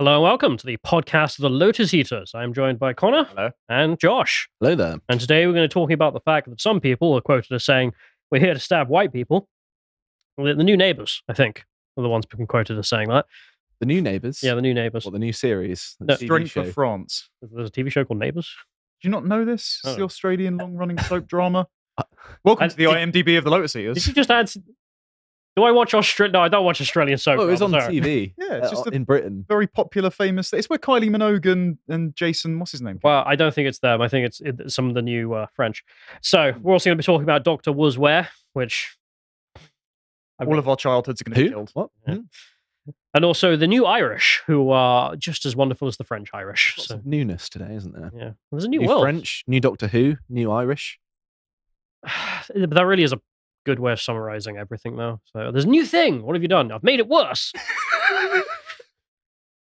Hello and welcome to the podcast of the Lotus Eaters. I'm joined by Connor Hello. and Josh. Hello there. And today we're going to be talking about the fact that some people are quoted as saying, We're here to stab white people. The, the new neighbors, I think, are the ones being quoted as saying that. The new neighbours. Yeah, the new neighbors. What the new series? The No. TV Strength for show. France. There's a TV show called Neighbors. Do you not know this? It's Oh. the Australian long-running soap drama. Uh, Welcome and to the did- IMDb of the Lotus Did Eaters. you just add. Do I watch Australian? No, I don't watch Australian soap. Oh, it was on dramas, sorry. TV. Yeah, it's uh, just a in Britain. very popular, famous. It's where Kylie Minogue and, and Jason, what's his name? came Well. I don't think it's them. I think it's it, some of the new uh, French. So we're also going to be talking about Doctor Was Where, which. all of our childhoods are going to be killed. What? Yeah. Hmm? and also the new Irish, who are just as wonderful as the French Irish. Lots So, newness today, isn't there? yeah, there's a new, New world. French, new Doctor Who, new Irish. but that really is a good way of summarizing everything, though. So there's a new thing. What have you done? I've made it worse.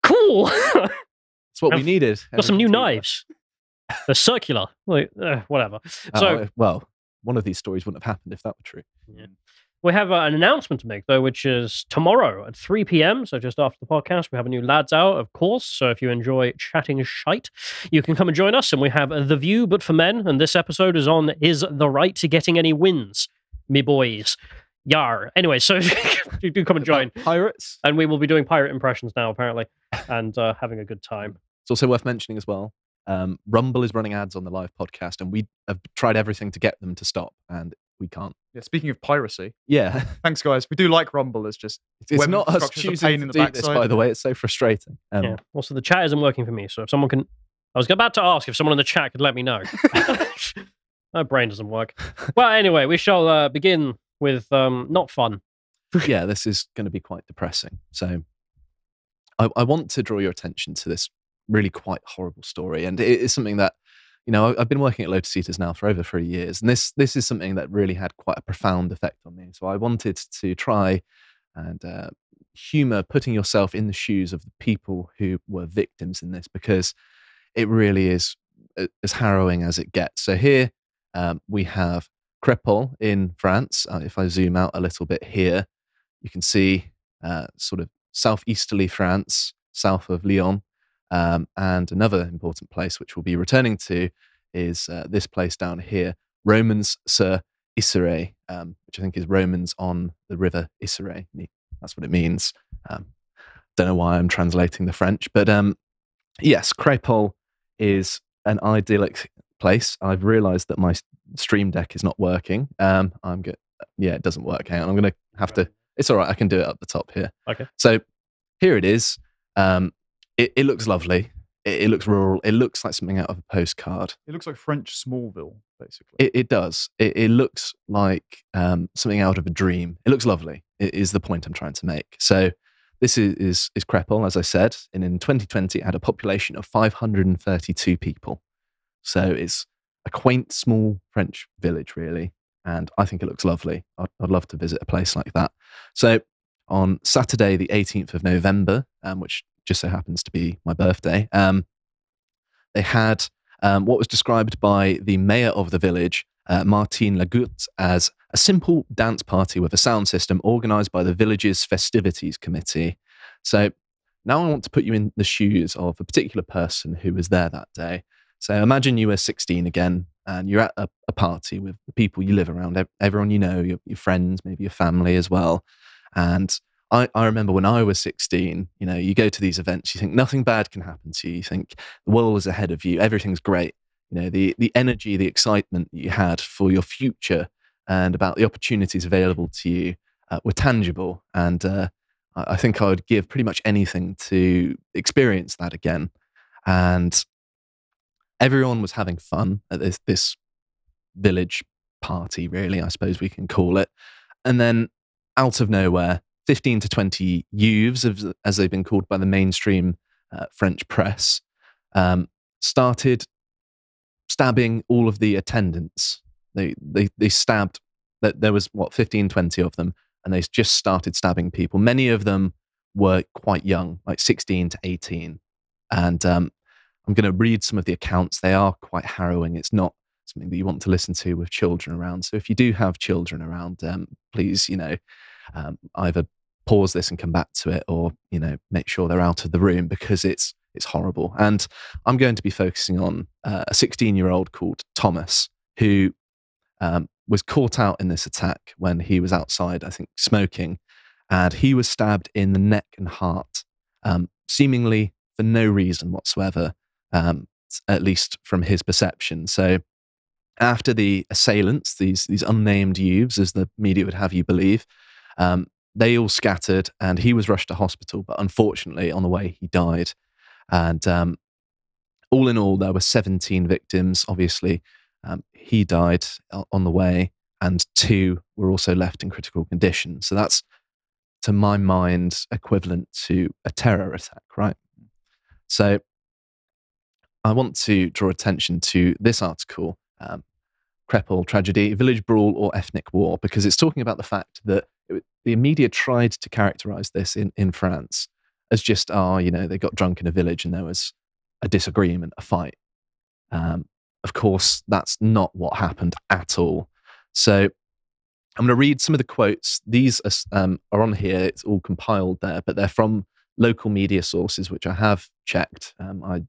cool. That's what we I've needed. Got some new knives. They're circular. Like, uh, whatever. Oh, So well, one of these stories wouldn't have happened if that were true. we have uh, an announcement to make, though, which is tomorrow at 3 p.m. So just after the podcast, we have a new lads out, of course. So if you enjoy chatting shite, you can come and join us. And we have The View, but for men. And this episode is on Is the Right to Getting Any Wins, me boys. Yar. Anyway, so you do come and join. About Pirates. And we will be doing pirate impressions now, apparently, and uh, having a good time. It's also worth mentioning as well. Um, Rumble is running ads on the live podcast, and we have tried everything to get them to stop, and we can't. Yeah, speaking of piracy, Yeah, thanks guys. We do like Rumble. It's just it's Web not us choosing pain to in the do this, by the way. It's so frustrating. Um, yeah. Also, the chat isn't working for me, so if someone can, I was about to ask if someone in the chat could let me know. My brain doesn't work. Well, anyway, we shall uh, begin with um, not fun. yeah, this is going to be quite depressing. So, I, I want to draw your attention to this really quite horrible story, and it is something that you know I've been working at Lotus Eaters now for over three years, and this this is something that really had quite a profound effect on me. So I wanted to try and uh, humor putting yourself in the shoes of the people who were victims in this, because it really is uh, as harrowing as it gets. So here um, we have Crépol in France. Uh, if I zoom out a little bit here, you can see uh, sort of southeasterly France, south of Lyon. Um, and another important place, which we'll be returning to, is uh, this place down here, Romans sur Isere, um, which I think is Romans on the river Isere. That's what it means. Um, don't know why I'm translating the French, but um, yes, Crépol is an idyllic place. I've realized that my stream deck is not working. Um, I'm good. Yeah, it doesn't work. Hang on, I'm going to have to. It's all right. I can do it up the top here. Okay. So here it is. Um, it, it looks lovely. It, it looks rural. It looks like something out of a postcard. it looks like French Smallville, basically. It, it does. It, it looks like um, something out of a dream. It looks lovely. It is the point I'm trying to make. So this is is, is Crépol, as I said, and in 2020 it had a population of 532 people. So it's a quaint, small French village, really, and I think it looks lovely. I'd, I'd love to visit a place like that. So on Saturday, the 18th of November, um, which just so happens to be my birthday, um, they had um, what was described by the mayor of the village, uh, Martine Lagut, as a simple dance party with a sound system organized by the village's festivities committee. So now I want to put you in the shoes of a particular person who was there that day. So imagine you were 16 again and you're at a, a party with the people you live around, everyone you know, your, your friends, maybe your family as well. And I, I remember when I was 16, you know, you go to these events, you think nothing bad can happen to you. You think the world is ahead of you, everything's great. You know, the, the energy, the excitement that you had for your future and about the opportunities available to you uh, were tangible. And uh, I, I think I would give pretty much anything to experience that again. And everyone was having fun at this, this village party, really, I suppose we can call it. And then out of nowhere, 15 to 20 youths, as- they've been called by the mainstream uh, French press, um, started stabbing all of the attendants. They, they, they stabbed, there was what, 15, 20 of them, and they just started stabbing people. Many of them were quite young, like 16 to 18. And um, I'm going to read some of the accounts. They are quite harrowing. It's not something that you want to listen to with children around. So if you do have children around, um, please, you know, um, either pause this and come back to it, or you know, make sure they're out of the room because it's it's horrible. And I'm going to be focusing on uh, a 16 year old called Thomas who um, was caught out in this attack when he was outside, I think, smoking, and he was stabbed in the neck and heart, um, seemingly for no reason whatsoever, um, at least from his perception. So, after the assailants, these these unnamed youths, as the media would have you believe, um, they all scattered, and he was rushed to hospital. But unfortunately, on the way, he died. And um, all in all, there were 17 victims. Obviously, um, he died on the way, and two were also left in critical condition. So that's, to my mind, equivalent to a terror attack, right? So I want to draw attention to this article, um, Crépol Tragedy, Village Brawl or Ethnic War, because it's talking about the fact that it, the media tried to characterize this in, in France as just, oh, you know, they got drunk in a village and there was a disagreement, a fight. Um, of course, that's not what happened at all. So I'm going to read some of the quotes. These are, um, are on here. It's all compiled there, but they're from local media sources, which I have checked. Um, I'm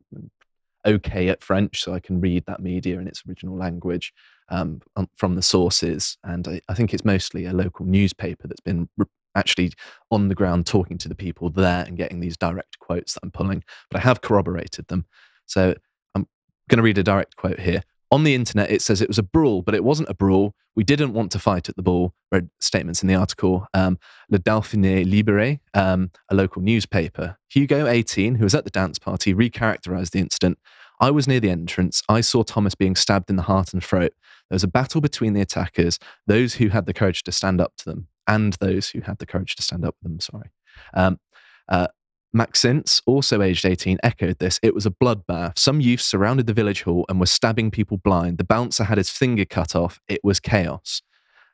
okay at French, so I can read that media in its original language um, from the sources. And I, I, think it's mostly a local newspaper that's been re- actually on the ground talking to the people there and getting these direct quotes that I'm pulling. But I have corroborated them. So I'm going to read a direct quote here. On the internet, it says it was a brawl, but it wasn't a brawl. We didn't want to fight at the ball. Read statements in the article. Um, Le Dauphiné Libéré, um, a local newspaper. Hugo, 18, who was at the dance party, recharacterized the incident. I was near the entrance. I saw Thomas being stabbed in the heart and throat. There was a battle between the attackers, those who had the courage to stand up to them, and those who had the courage to stand up to them. Sorry. Um, uh, Maxence, also aged 18, echoed this. It was a bloodbath. Some youths surrounded the village hall and were stabbing people blind. The bouncer had his finger cut off. It was chaos.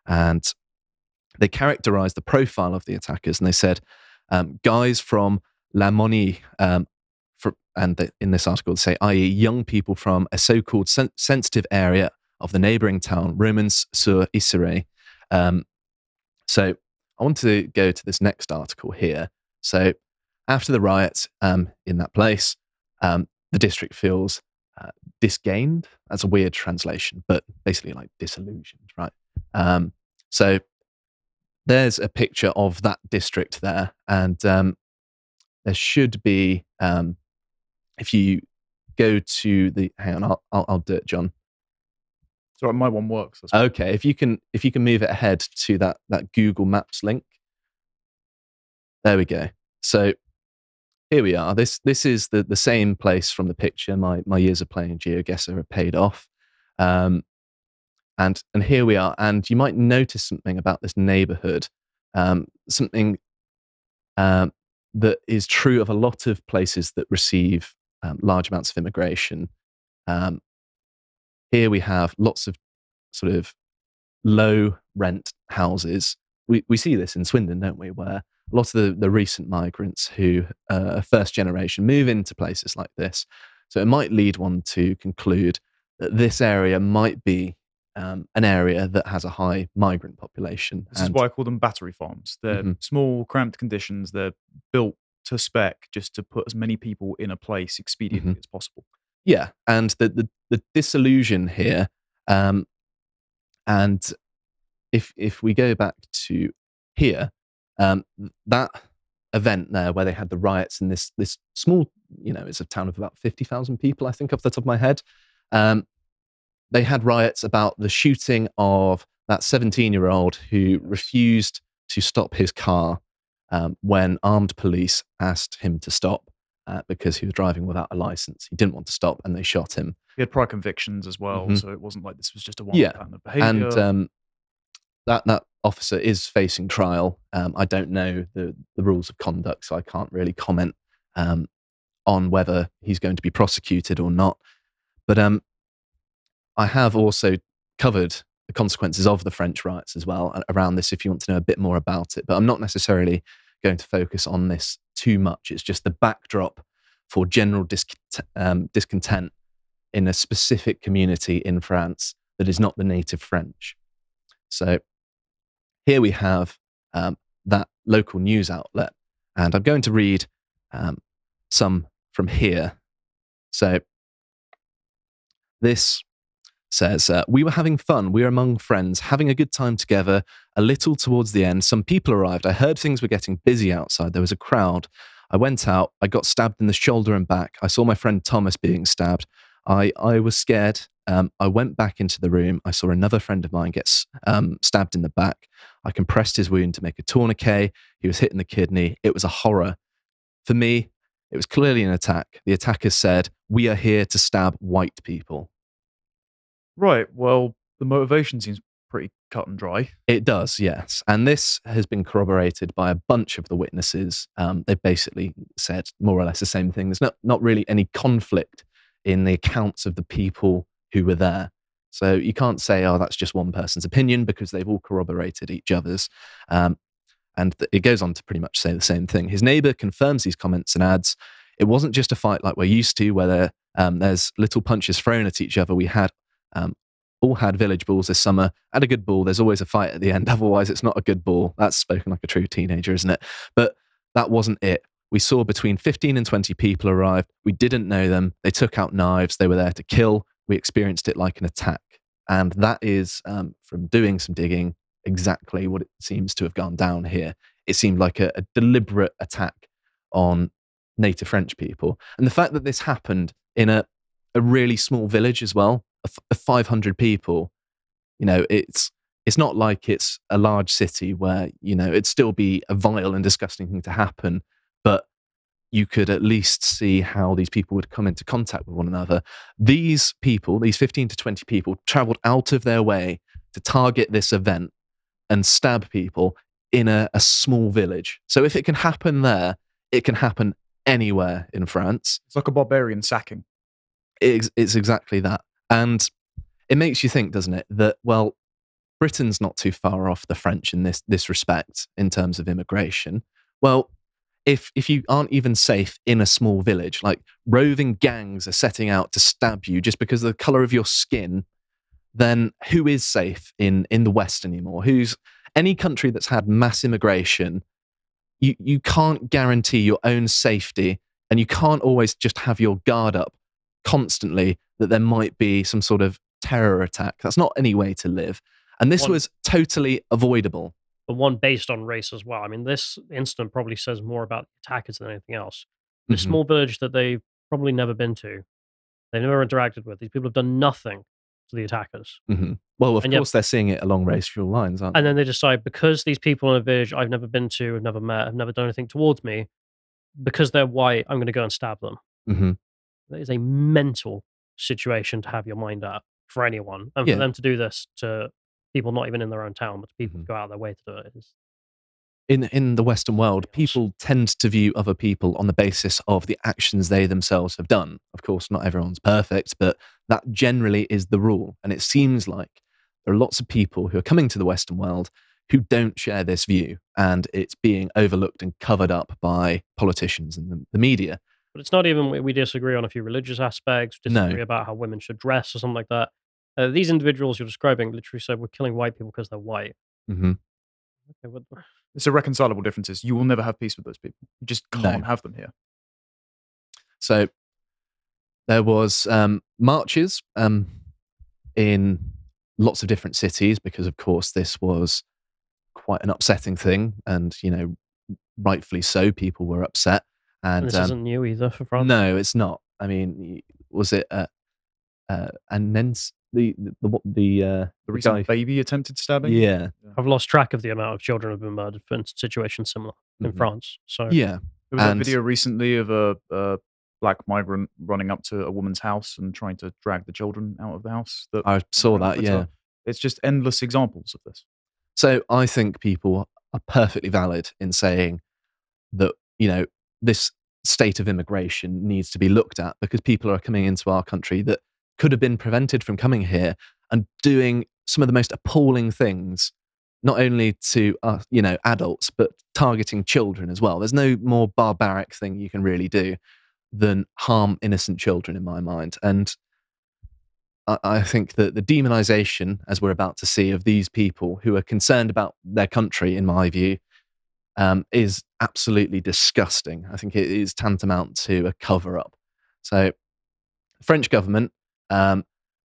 And they characterized the profile of the attackers and they said, um, guys from La Monnaie, um, for, and the, in this article, they say, i.e., young people from a so called sen- sensitive area of the neighboring town, Romans sur Isere. Um, so I want to go to this next article here. So after the riots um, in that place, um, the district feels uh, disgained. That's a weird translation, but basically like disillusioned, right? Um, so there's a picture of that district there, and um, there should be, um, if you go to the, hang on, I'll, I'll, I'll do it, John. So my one works. Okay, if you can, if you can move it ahead to that that Google Maps link. There we go. So here we are. This this is the the same place from the picture. My my years of playing GeoGuessr have paid off. Um, and and here we are. And you might notice something about this neighborhood, um, something um, that is true of a lot of places that receive um, large amounts of immigration. Um, here we have lots of sort of low rent houses. We we see this in Swindon, don't we? Where a lot of the, the recent migrants who uh, are first generation move into places like this. So it might lead one to conclude that this area might be um, an area that has a high migrant population. This and, is why I call them battery farms. They're mm-hmm. small, cramped conditions. They're built to spec just to put as many people in a place expediently mm-hmm. as possible. Yeah, and the the, the disillusion here, um, and if if we go back to here, um, that event there where they had the riots in this this small, you know, it's a town of about fifty thousand people, I think, off the top of my head. Um, they had riots about the shooting of that seventeen-year-old who refused to stop his car um, when armed police asked him to stop uh, because he was driving without a license. He didn't want to stop, and they shot him. He had prior convictions as well, mm-hmm. so it wasn't like this was just a one yeah. pattern of behavior. And um, that that officer is facing trial. Um, I don't know the the rules of conduct, so I can't really comment um, on whether he's going to be prosecuted or not. But um, I have also covered the consequences of the French riots as well around this. If you want to know a bit more about it, but I'm not necessarily going to focus on this too much. It's just the backdrop for general um, discontent in a specific community in France that is not the native French. So here we have um, that local news outlet. And I'm going to read um, some from here. So this says, uh, We were having fun. We were among friends, having a good time together. A little towards the end, some people arrived. I heard things were getting busy outside. There was a crowd. I went out. I got stabbed in the shoulder and back. I saw my friend Thomas being stabbed. I, I was scared. Um, I went back into the room. I saw another friend of mine get um, stabbed in the back. I compressed his wound to make a tourniquet. He was hit in the kidney. It was a horror. For me, it was clearly an attack. The attackers said, We are here to stab white people. Right. Well, the motivation seems pretty cut and dry. It does, yes. And this has been corroborated by a bunch of the witnesses. Um, they basically said more or less the same thing. There's not, not really any conflict in the accounts of the people who were there. So you can't say, oh, that's just one person's opinion because they've all corroborated each other's. Um, and th- it goes on to pretty much say the same thing. His neighbor confirms these comments and adds, it wasn't just a fight like we're used to, where there, um, there's little punches thrown at each other. We had um, all had village balls this summer. At a good ball, there's always a fight at the end. Otherwise, it's not a good ball. That's spoken like a true teenager, isn't it? But that wasn't it. We saw between 15 and 20 people arrive. We didn't know them. They took out knives. They were there to kill. We experienced it like an attack. And that is, um, from doing some digging, exactly what it seems to have gone down here. It seemed like a, a deliberate attack on native French people. And the fact that this happened in a, a really small village as well, of 500 people, you know, it's it's not like it's a large city where you know it'd still be a vile and disgusting thing to happen, but you could at least see how these people would come into contact with one another. These people, these 15 to 20 people, traveled out of their way to target this event and stab people in a, a small village. So if it can happen there, it can happen anywhere in France. It's like a barbarian sacking. It's, it's exactly that. And it makes you think, doesn't it, that, well, Britain's not too far off the French in this, this respect in terms of immigration. Well, if, if you aren't even safe in a small village, like roving gangs are setting out to stab you just because of the color of your skin, then who is safe in, in the West anymore? Who's any country that's had mass immigration? You, you can't guarantee your own safety and you can't always just have your guard up constantly that there might be some sort of terror attack. That's not any way to live. And this was totally avoidable. But one based on race as well. I mean, this incident probably says more about the attackers than anything else. The Mhm. small village that they've probably never been to, they've never interacted with. These people have done nothing to the attackers. Mhm. Well, of And yet- course, they're seeing it along racial lines, aren't they? And then they decide because these people in a village I've never been to, have never met, have never done anything towards me, because they're white, I'm going to go and stab them. Mhm. That is a mental situation to have your mind at for anyone. And Yeah. for them to do this to people not even in their own town, but people Mhm. go out of their way to do it is In, in the Western world, people tend to view other people on the basis of the actions they themselves have done. Of course, not everyone's perfect, but that generally is the rule. And it seems like there are lots of people who are coming to the Western world who don't share this view, and it's being overlooked and covered up by politicians and the, the media. But it's not even we- disagree on a few religious aspects, No. disagree about how women should dress or something like that. Uh, these individuals you're describing literally said we're killing white people because they're white. hmm Okay, what, It's irreconcilable differences. You will never have peace with those people. You just No. can't have them here. So there was um, marches um, in lots of different cities because, of course, this was quite an upsetting thing, and you know, rightfully so. People were upset, and and this um, isn't new either for France. no, it's not. I mean, was it uh, uh, and then s- the the the, the, uh, The the recent guy? baby attempted stabbing. Yeah, I've lost track of the amount of children who've been murdered in situations similar in Mhm. France. So yeah, There was And- a video recently of a, a black migrant running up to a woman's house and trying to drag the children out of the house. That I saw that. Twitter. Yeah. It's just endless examples of this. So I think people are perfectly valid in saying that, you know, this state of immigration needs to be looked at because people are coming into our country that could have been prevented from coming here and doing some of the most appalling things, not only to, uh, you know, adults, but targeting children as well. There's no more barbaric thing you can really do than harm innocent children, in my mind. And I, I think that the demonization, as we're about to see, of these people who are concerned about their country, in my view, um, is absolutely disgusting. I think it is tantamount to a cover up. So, French government um,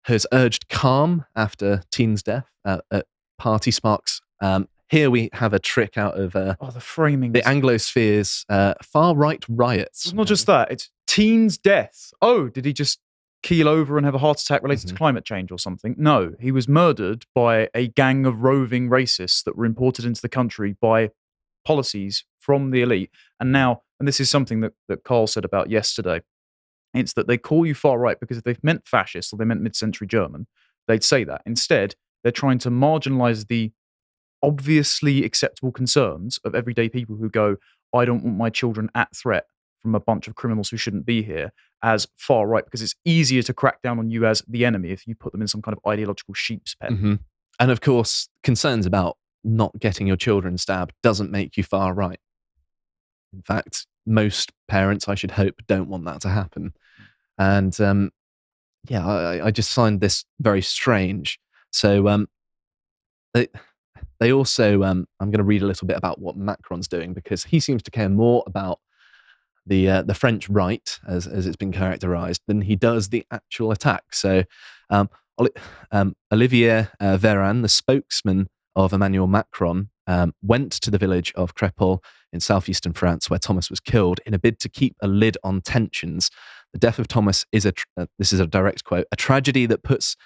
has urged calm after Teen's death uh, at Party Sparks. Um, here we have a trick out of uh, Oh, the framing. the Anglosphere's uh, far right riots. It's not just that. It's teen's death. Oh, did he just keel over and have a heart attack related Mhm. to climate change or something? No, he was murdered by a gang of roving racists that were imported into the country by policies from the elite. And now, and this is something that, that Carl said about yesterday, it's that they call you far right because if they meant fascist or they meant mid century German, they'd say that. Instead, they're trying to marginalize the obviously acceptable concerns of everyday people who go, I don't want my children at threat from a bunch of criminals who shouldn't be here as far right because it's easier to crack down on you as the enemy if you put them in some kind of ideological sheep's pen. Mhm. And of course, concerns about not getting your children stabbed doesn't make you far right. In fact, most parents, I should hope, don't want that to happen. And um, yeah, I, I just find this very strange. So um, they, they also, um, I'm going to read a little bit about what Macron's doing because he seems to care more about the uh, the French right, as as it's been characterized, than he does the actual attack. So um, um, Olivier uh, Véran, the spokesman of Emmanuel Macron, um, went to the village of Crépol in southeastern France, where Thomas was killed, in a bid to keep a lid on tensions. The death of Thomas is a uh, this is a direct quote a tragedy that puts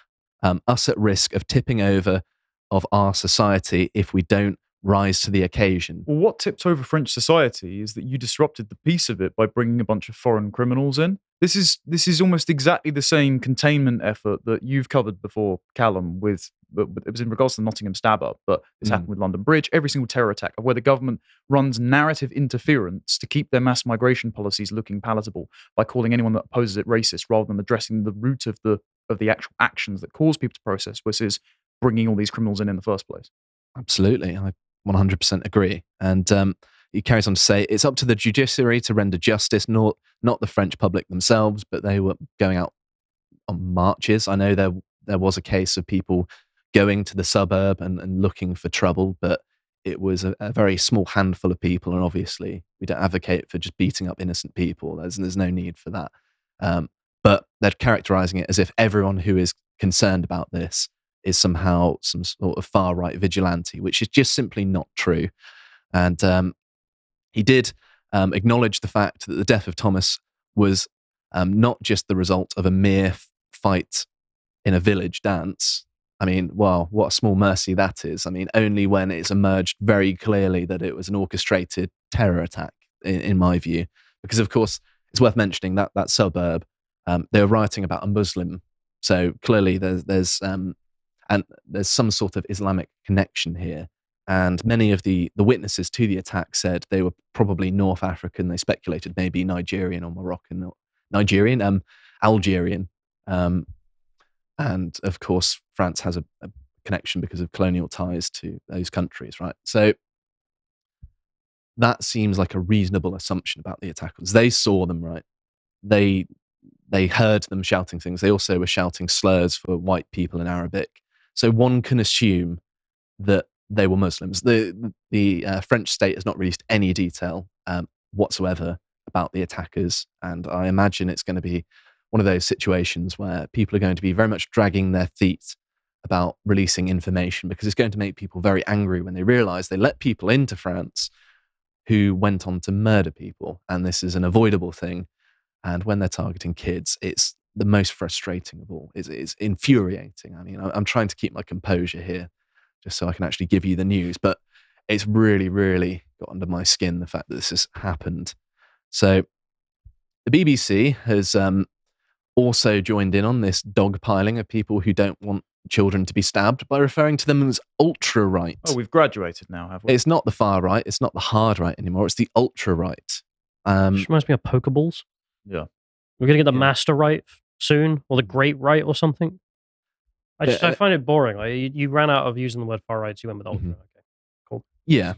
um, us at risk of tipping over of our society if we don't rise to the occasion. Well, what tipped over French society is that you disrupted the peace of it by bringing a bunch of foreign criminals in. This is this is almost exactly the same containment effort that you've covered before, Callum. With but it was in regards to the Nottingham stab up, but this Mm. happened with London Bridge. Every single terror attack, where the government runs narrative interference to keep their mass migration policies looking palatable by calling anyone that opposes it racist, rather than addressing the root of the of the actual actions that cause people to process, which is bringing all these criminals in in the first place. Absolutely. I 100% agree. And um, he carries on to say it's up to the judiciary to render justice, not, not the French public themselves, but they were going out on marches. I know there, there was a case of people going to the suburb and, and looking for trouble, but it was a, a very small handful of people. And obviously, we don't advocate for just beating up innocent people. There's, there's no need for that. Um, but they're characterizing it as if everyone who is concerned about this is somehow some sort of far right vigilante, which is just simply not true. And um, he did um, acknowledge the fact that the death of Thomas was um, not just the result of a mere fight in a village dance. I mean, wow, what a small mercy that is. I mean, only when it's emerged very clearly that it was an orchestrated terror attack, in, in my view. Because, of course, it's worth mentioning that that suburb, um, they were writing about a Muslim. So clearly, there's, there's um, and there's some sort of Islamic connection here. And many of the the witnesses to the attack said they were probably North African. They speculated maybe Nigerian or Moroccan or Nigerian, um, Algerian, um, and of course France has a, a connection because of colonial ties to those countries, right? So that seems like a reasonable assumption about the attackers. They saw them, right? They they heard them shouting things. They also were shouting slurs for white people in Arabic. So one can assume that they were Muslims. The the uh, French state has not released any detail um, whatsoever about the attackers, and I imagine it's going to be one of those situations where people are going to be very much dragging their feet about releasing information because it's going to make people very angry when they realize they let people into France who went on to murder people, and this is an avoidable thing. And when they're targeting kids, it's the most frustrating of all. It's, it's infuriating. I mean, I- I'm trying to keep my composure here just so I can actually give you the news, but it's really, really got under my skin the fact that this has happened. So the BBC has um, also joined in on this dogpiling of people who don't want children to be stabbed by referring to them as ultra right. Oh, we've graduated now, have we? It's not the far right. It's not the hard right anymore. It's the ultra right. Um, Which reminds me of Pokeballs. Yeah. We're gonna get the Yeah. master right soon, or the great right, or something. I just I uh, find it boring. Like, you, you ran out of using the word far right, so you went with ultra. Mhm. Okay. Cool. Yeah,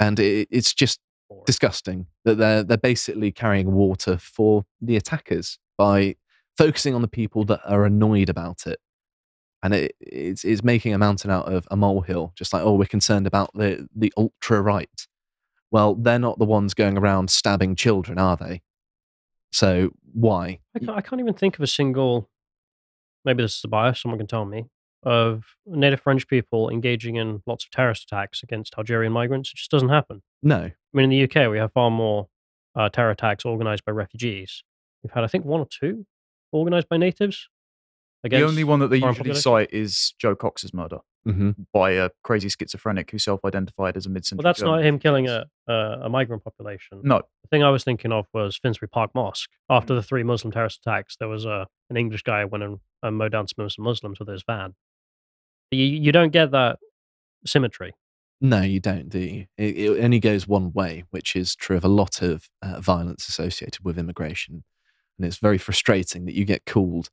and it, it's just Boring. disgusting that they're they're basically carrying water for the attackers by focusing on the people that are annoyed about it, and it, it's it's making a mountain out of a molehill. Just like oh, we're concerned about the the ultra right. Well, they're not the ones going around stabbing children, are they? So why? I can't, I can't even think of a single. Maybe this is a bias. Someone can tell me of native French people engaging in lots of terrorist attacks against Algerian migrants. It just doesn't happen. No. I mean, in the UK, we have far more uh, terror attacks organized by refugees. We've had, I think, one or two organized by natives. The only one that they usually population. cite is Jo Cox's murder hmm by a crazy schizophrenic who self-identified as a mid-century. Well, that's not him killing a, a, a migrant population. No, The thing I was thinking of was Finsbury Park Mosque. After the three Muslim terrorist attacks, there was a, an English guy who went and, and mowed down some some Muslims with his van. You, you don't get that symmetry. No, you don't, do you? It, it only goes one way, which is true of a lot of uh, violence associated with immigration. And it's very frustrating that you get called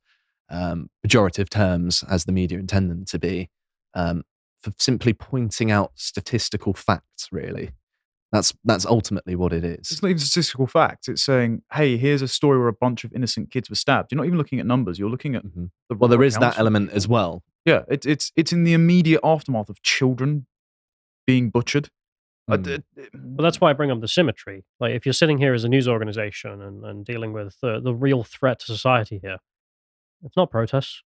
um, pejorative terms, as the media intend them to be, um, for simply pointing out statistical facts, really. That's, that's ultimately what it is. it's not even statistical facts. It's saying, "Hey, here's a story where a bunch of innocent kids were stabbed." You're not even looking at numbers. You're looking at Mhm. the Well, there is raw that element as well. Yeah, it, it's it's in the immediate aftermath of children being butchered. Uh, Mm. d- But that's why I bring up the symmetry. Like, if you're sitting here as a news organization and, and dealing with the, the real threat to society here, it's not protests.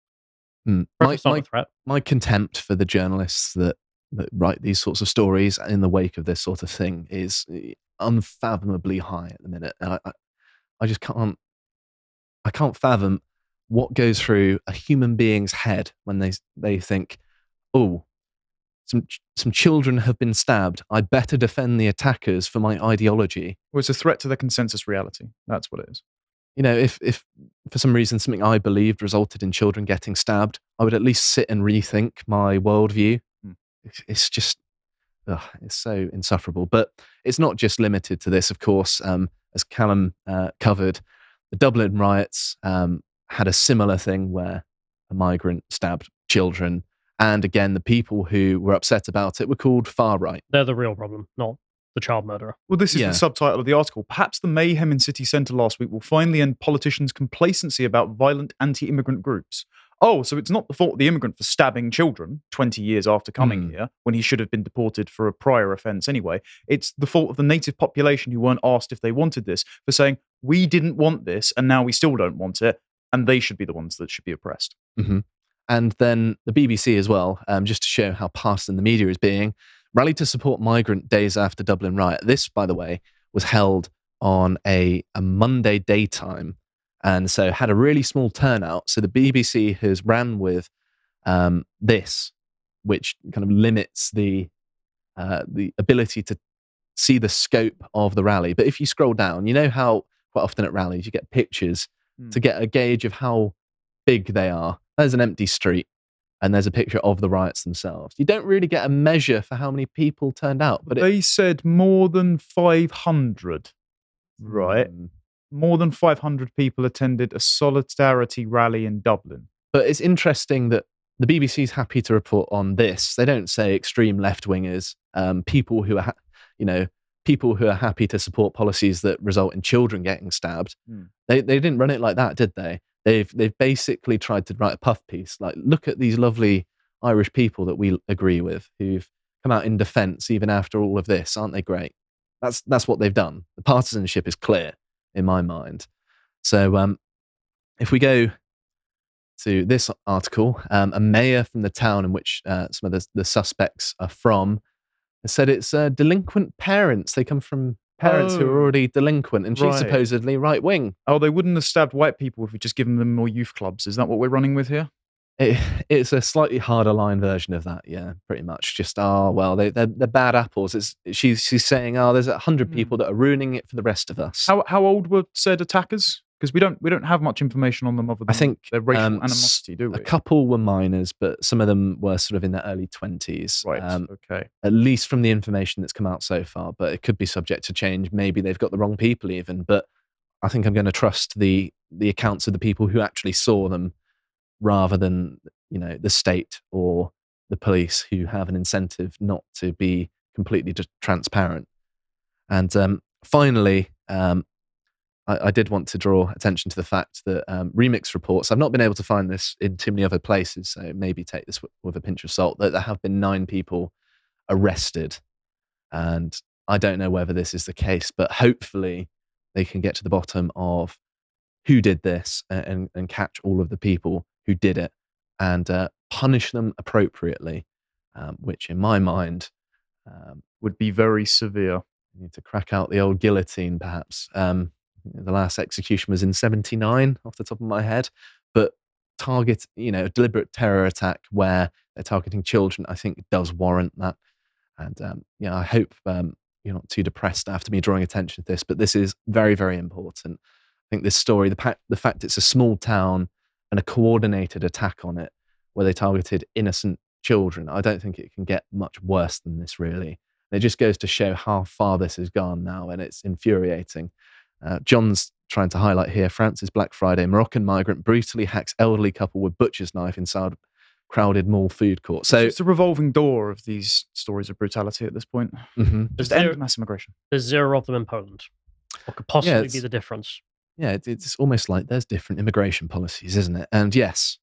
Mm. My, my my contempt for the journalists that that write these sorts of stories in the wake of this sort of thing is eh, unfathomably high at the minute. I, I, I just can't I can't fathom what goes through a human being's head when they they think, oh, some ch- some children have been stabbed. I'd better defend the attackers for my ideology. well, it's a threat to the consensus reality. That's what it is. You know, if if for some reason something I believed resulted in children getting stabbed, I would at least sit and rethink my worldview. It's- It's just, ugh, it's so insufferable. But it's not just limited to this, of course. Um, as Callum uh, covered, the Dublin riots um, had a similar thing where a migrant stabbed children. And again, the people who were upset about it were called far right. They're the real problem, not the child murderer. Well, this is Yeah. the subtitle of the article. Perhaps the mayhem in city centre last week will finally end politicians' complacency about violent anti-immigrant groups. Oh, so it's not the fault of the immigrant for stabbing children 20 years after coming Hmm. here when he should have been deported for a prior offence anyway. It's the fault of the native population who weren't asked if they wanted this for saying, we didn't want this and now we still don't want it. And they should be the ones that should be oppressed. hmm And then the BBC as well, um, just to show how partisan the media is being, rallied to support migrant days after Dublin riot. This, by the way, was held on a, a Monday daytime, and so had a really small turnout. So the BBC has ran with um, this, which kind of limits the uh, the ability to see the scope of the rally. But if you scroll down, you know how quite often at rallies you get pictures Hmm. to get a gauge of how big they are. There's an empty street and there's a picture of the riots themselves. You don't really get a measure for how many people turned out, but it, they said more than 500. Right. Mm. More than 500 people attended a solidarity rally in Dublin. But it's interesting that the BBC is happy to report on this. They don't say extreme left wingers, um, people who are, ha- you know, people who are happy to support policies that result in children getting stabbed. Hmm. They they didn't run it like that, did they? They've they've basically tried to write a puff piece like, look at these lovely Irish people that we agree with who've come out in defence even after all of this. Aren't they great? That's that's what they've done. The partisanship is clear in my mind. So um, if we go to this article, um, a mayor from the town in which uh, some of the, the suspects are from said it's uh, delinquent parents. They come from parents who Oh. are already delinquent, and she's Right. supposedly right wing. Oh, they wouldn't have stabbed white people if we'd just given them more youth clubs. Is that what we're running with here? It, it's a slightly harder line version of that, yeah, pretty much. Just oh well, they they're, they're bad apples. It's she's she's saying oh, there's a hundred Hmm. people that are ruining it for the rest of us. How how old were said attackers? Because we don't we don't have much information on them other than I think their racial um, animosity, do we? a couple were minors, but some of them were sort of in their early twenties. Right. Um, okay. at least from the information that's come out so far, but it could be subject to change. Maybe they've got the wrong people even, but I think I'm going to trust the the accounts of the people who actually saw them rather than you know the state or the police who have an incentive not to be completely just transparent. And um, finally, um, I, I did want to draw attention to the fact that um, Remix reports, I've not been able to find this in too many other places, so maybe take this with, with a pinch of salt, that there have been nine people arrested. And I don't know whether this is the case, but hopefully they can get to the bottom of who did this and, and, and catch all of the people who did it and uh, punish them appropriately, um, which in my mind um, Would be very severe. need to crack out the old guillotine, perhaps. Um, the last execution was in 79, off the top of my head. But target, you know, a deliberate terror attack where they're targeting children, I think does warrant that. And um, yeah, I hope um, you're not too depressed after me drawing attention to this, but this is very, very important. I think this story, the, pa- the fact it's a small town and a coordinated attack on it where they targeted innocent children, I don't think it can get much worse than this, really. It just goes to show how far this has gone now, and it's infuriating. Uh, John's trying to highlight here France's Black Friday. Moroccan migrant brutally hacks elderly couple with butcher's knife inside crowded mall food court. So, it's a revolving door of these stories of brutality at this point. Mhm. Just there- end mass immigration. There's zero of them in Poland. What could possibly be the difference? yeah, it, it's almost like there's different immigration policies, isn't it? And yes,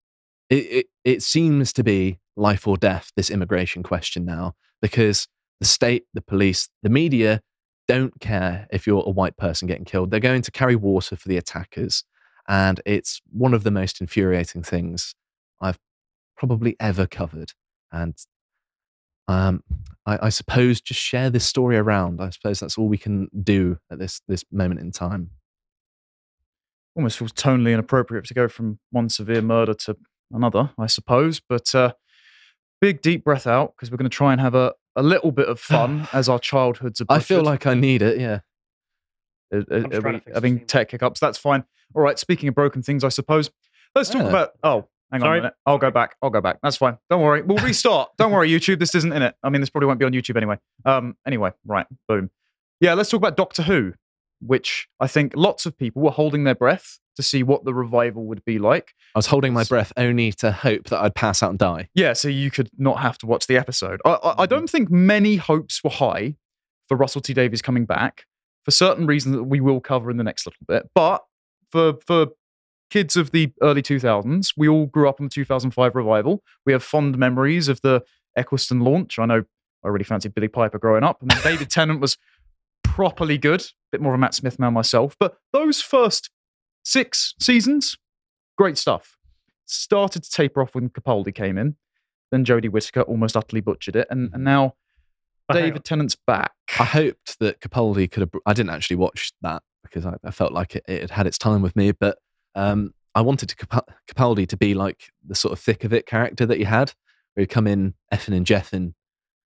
it, it, it seems to be life or death, this immigration question now, because the state, the police, the media don't care if you're a white person getting killed. They're going to carry water for the attackers. And it's one of the most infuriating things I've probably ever covered. And um, I, I suppose just share this story around. I suppose that's all we can do at this this moment in time. Almost feels tonally inappropriate to go from one severe murder to another, I suppose. But uh, big deep breath out because we're going to try and have a, a little bit of fun as our childhoods are. I feel like I need it. Yeah. Just are we having tech hiccups. That's fine. All right. Speaking of broken things, I suppose. Let's talk Yeah. about. Oh, hang on a minute. I'll go back. I'll go back. That's fine. Don't worry. We'll restart. Don't worry, YouTube. This isn't in it. I mean, this probably won't be on YouTube anyway. Um. Anyway, right. Boom. Yeah. Let's talk about Doctor Who, which I think lots of people were holding their breath to see what the revival would be like. I was holding my breath only to hope that I'd pass out and die. Yeah, so you could not have to watch the episode. I, I, I Mm-hmm. don't think many hopes were high for Russell T Davies coming back for certain reasons that we will cover in the next little bit. But for for kids of the early 2000s, we all grew up on the 2005 revival. We have fond memories of the Eccleston launch. I know I really fancied Billie Piper growing up, and David Tennant was properly good. A bit more of a Matt Smith man myself, but those first six seasons, great stuff. Started to taper off when Capaldi came in. Then Jodie Whittaker almost utterly butchered it, and, and now But David Tennant's back. I hoped that Capaldi could have. I didn't actually watch that because I, I felt like it, it had had its time with me, but um, I wanted to Capa- Capaldi to be like the sort of thick of it character that he had, where he'd come in effing and jeffing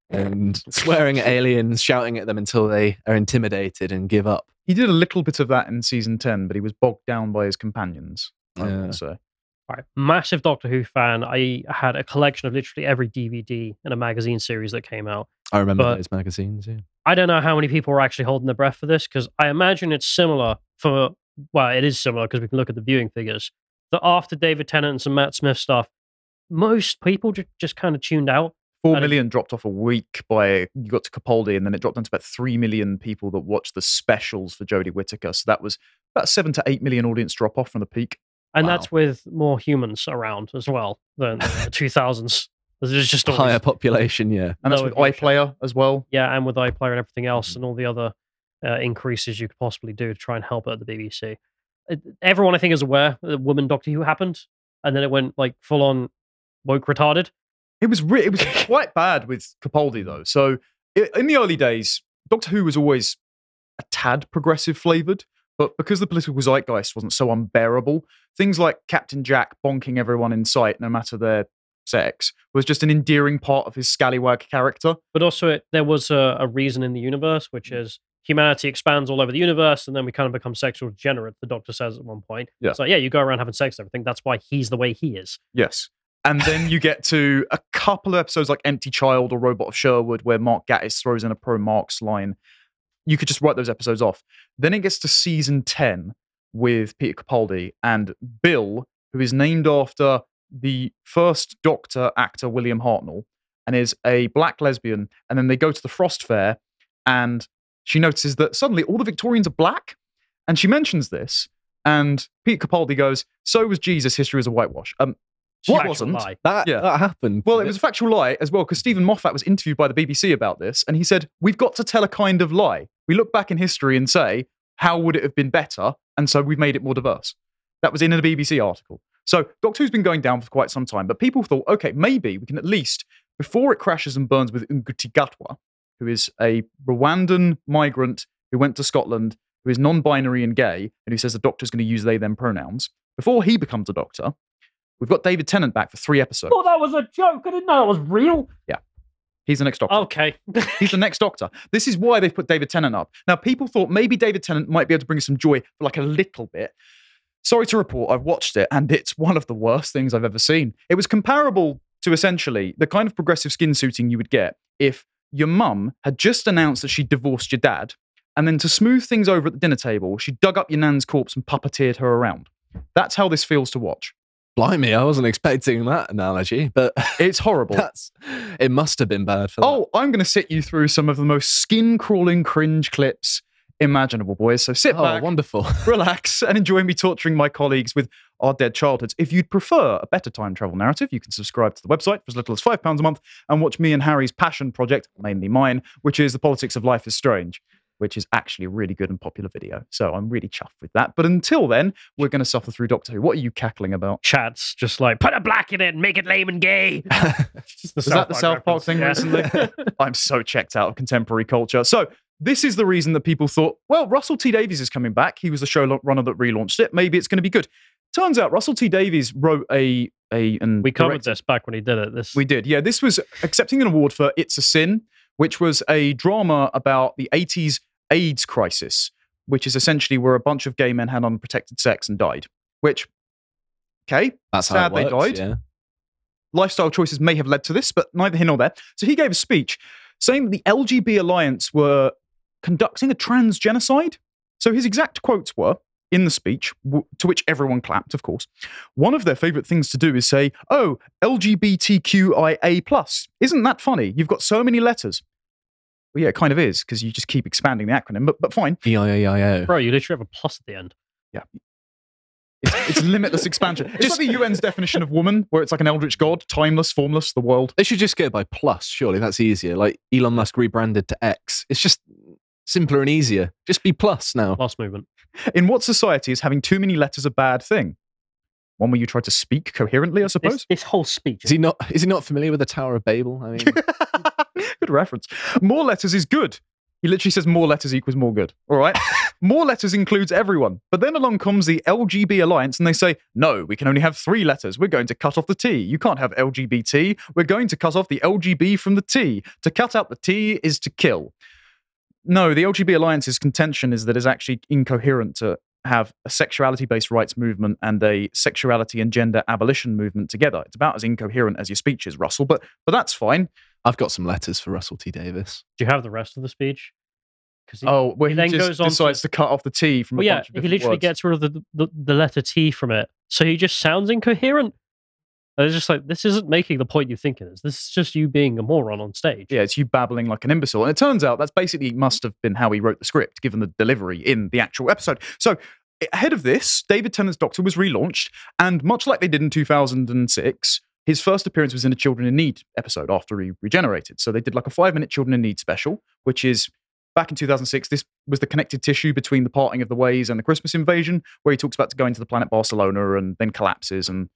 and swearing at aliens, shouting at them until they are intimidated and give up. He did a little bit of that in season ten, but he was bogged down by his companions. I Yeah. would say. All right. Massive Doctor Who fan. I had a collection of literally every DVD and a magazine series that came out. I remember But- those magazines. Yeah. I don't know how many people were actually holding their breath for this because I imagine it's similar for, well, it is similar because we can look at the viewing figures. That after David Tennant and some Matt Smith stuff, most people ju- just kind of tuned out. Four And it- million dropped off a week by you got to Capaldi, and then it dropped down to about three million people that watched the specials for Jodie Whittaker. So that was about seven to eight million audience drop off from the peak. And Wow. that's with more humans around as well than the 2000s. There's just always, Higher population, yeah. And that's with viewership. iPlayer as well. yeah, and with iPlayer and everything else Mhm. and all the other uh, increases you could possibly do to try and help out the BBC. Uh, Everyone, I think, is aware that Woman Doctor Who happened, and then it went like full on woke retarded. It was re- it was quite bad with Capaldi though. So in the early days, Doctor Who was always a tad progressive flavored, but because the political zeitgeist wasn't so unbearable, things like Captain Jack bonking everyone in sight, no matter their sex, was just an endearing part of his scallywag character. but also it, there was a, a reason in the universe, which Mm. is humanity expands all over the universe, and then we kind of become sexual degenerate. The Doctor says at one point. Yeah. So yeah, you go around having sex and everything. That's why he's the way he is. Yes. And then you get to a couple of episodes like Empty Child or Robot of Sherwood, where Mark Gatiss throws in a pro Marx line. You could just write those episodes off. Then it gets to season 10 with Peter Capaldi and Bill, who is named after the first Doctor actor, William Hartnell, and is a black lesbian. And then they go to the Frost Fair, and she notices that suddenly all the Victorians are black. And she mentions this, and Peter Capaldi goes, So was Jesus, history was a whitewash. Um, She Factual wasn't. lie. That, Yeah. that happened. Well, it was a factual lie as well because Steven Moffat was interviewed by the BBC about this, and he said, "We've got to tell a kind of lie. We look back in history and say, how would it have been better? And so we've made it more diverse." That was in a BBC article. So Doctor Who's been going down for quite some time, but people thought, okay, maybe we can at least, before it crashes and burns with Ncuti Gatwa, who is a Rwandan migrant who went to Scotland, who is non-binary and gay, and who says the Doctor's going to use they/them pronouns. Before he becomes a Doctor, we've got David Tennant back for three episodes. Oh, that was a joke. I didn't know that was real. Yeah. He's the next Doctor. Okay. He's the next Doctor. This is why they've put David Tennant up. Now, people thought maybe David Tennant might be able to bring some joy for like a little bit. Sorry to report, I've watched it and it's one of the worst things I've ever seen. It was comparable to essentially the kind of progressive skin suiting you would get if your mum had just announced that she divorced your dad, and then to smooth things over at the dinner table, she dug up your nan's corpse and puppeteered her around. That's how this feels to watch. Blimey, I wasn't expecting that analogy, but It's horrible. that's it must have been bad for that. Oh, I'm going to sit you through some of the most skin crawling cringe clips imaginable, boys. So sit Oh, back, wonderful. relax, and enjoy me torturing my colleagues with our dead childhoods. If you'd prefer a better time travel narrative, you can subscribe to the website for as little as £5 a month and watch me and Harry's passion project, mainly mine, which is The Politics of Life is Strange. Which is actually a really good and popular video. So I'm really chuffed with that. But until then, we're going to suffer through Doctor Who. What are you cackling about? Chats just like put a black in it and make it lame and gay. Was that the South Park thing reference, recently? I'm so checked out of contemporary culture. So this is the reason that people thought, well, Russell T Davies is coming back. He was the showrunner that relaunched it. Maybe it's going to be good. Turns out Russell T Davies wrote a a and we covered directed- this back when he did it. This We did, yeah. This was accepting an award for It's a Sin, which was a drama about the 80s AIDS crisis, which is essentially where a bunch of gay men had unprotected sex and died. Which, okay, That's how Sad they died. Yeah. lifestyle choices may have led to this, but neither here nor there. So he gave a speech saying that the LGB Alliance were conducting a trans genocide. So his exact quotes were in the speech, w- to which everyone clapped, of course. One of their favorite things to do is say, "Oh, LGBTQIA plus." Isn't that funny? You've got so many letters. Well, yeah, it kind of is because you just keep expanding the acronym, but but fine. E E-I-A-I-O. bro, you literally have a plus at the end. It's, it's limitless expansion. It's like the UN's definition of woman, where it's like an eldritch god, timeless, formless, the world. They should just go by plus, surely. That's easier. Like Elon Musk rebranded to X. It's just simpler and easier. Just be plus now. Plus movement. In what society is having too many letters a bad thing? One where you try to speak coherently, I suppose. This, this whole speech. Is he not is he not familiar with the Tower of Babel? I mean good reference. More letters is good. He literally says more letters equals more good. All right. more letters includes everyone. But then along comes the LGB Alliance and they say, no, we can only have three letters. We're going to cut off the T. You can't have LGBT. We're going to cut off the LGB from the T. To cut out the T is to kill. No, the LGB Alliance's contention is that it's actually incoherent to have a sexuality based rights movement and a sexuality and gender abolition movement together. It's about as incoherent as your speech is, Russell, but but that's fine. I've got some letters for Russell T. Davies. Do you have the rest of the speech? Because Oh, where he he, then just goes on to- decides to, cut off the T from well, a yeah, bunch of he literally words. gets rid of the, the the letter T from it, so he just sounds incoherent. It's just like this isn't making the point you think it is. This is just you being a moron on stage. Yeah, it's you babbling like an imbecile. And it turns out that's basically must have been how he wrote the script, given the delivery in the actual episode. So ahead of this, David Tennant's Doctor was relaunched, and much like they did in 2006, his first appearance was in a Children in Need episode after he regenerated. So they did like a five minute Children in Need special, which is back in 2006. This was the connected tissue between the parting of the ways and the Christmas invasion, where he talks about going to the planet Barcelona and then collapses, and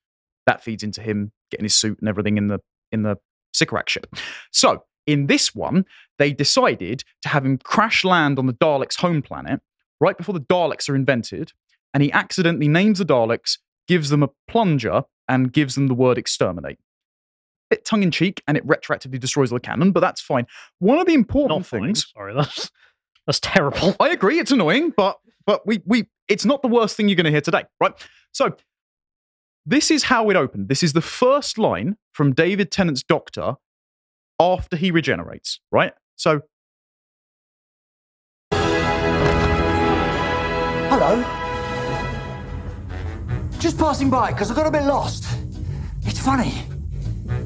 that feeds into him getting his suit and everything in the in the Sycorax ship. So in this one, they decided to have him crash land on the Daleks' home planet right before the Daleks are invented, and he accidentally names the Daleks, gives them a plunger, and gives them the word exterminate. Bit tongue in cheek, and it retroactively destroys all the canon, but that's fine. One of the important Not fine. things. Sorry, that's that's terrible. I agree, it's annoying, but but we we it's not the worst thing you're going to hear today, right? So this is how it opened. This is the first line from David Tennant's Doctor after he regenerates, right? So Hello. Just passing by because I got a bit lost. It's funny.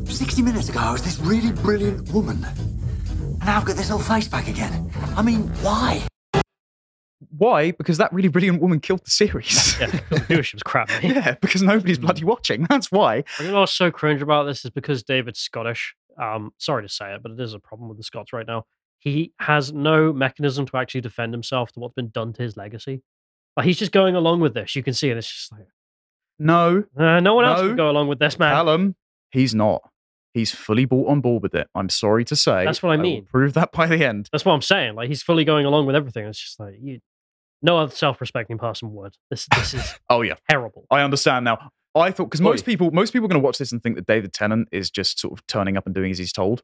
60 minutes ago, I was this really brilliant woman. And now I've got this old face back again. I mean, why? Why? Because that really brilliant woman killed the series. Yeah, because the viewership's crap. yeah, because nobody's bloody watching. That's why. You know what's so cringe about this is because David's Scottish. Um, sorry to say it, but it is a problem with the Scots right now. He has no mechanism to actually defend himself to what's been done to his legacy. Like he's just going along with this. You can see it. It's just like No, uh, no one else No. would go along with this, man. Callum, he's not. He's fully bought on board with it. I'm sorry to say. That's what I mean. prove that by the end. That's what I'm saying. Like he's fully going along with everything. It's just like you, no other self-respecting person would. This this is Oh yeah, terrible. I understand now. I thought because most people, most people are going to watch this and think that David Tennant is just sort of turning up and doing as he's told.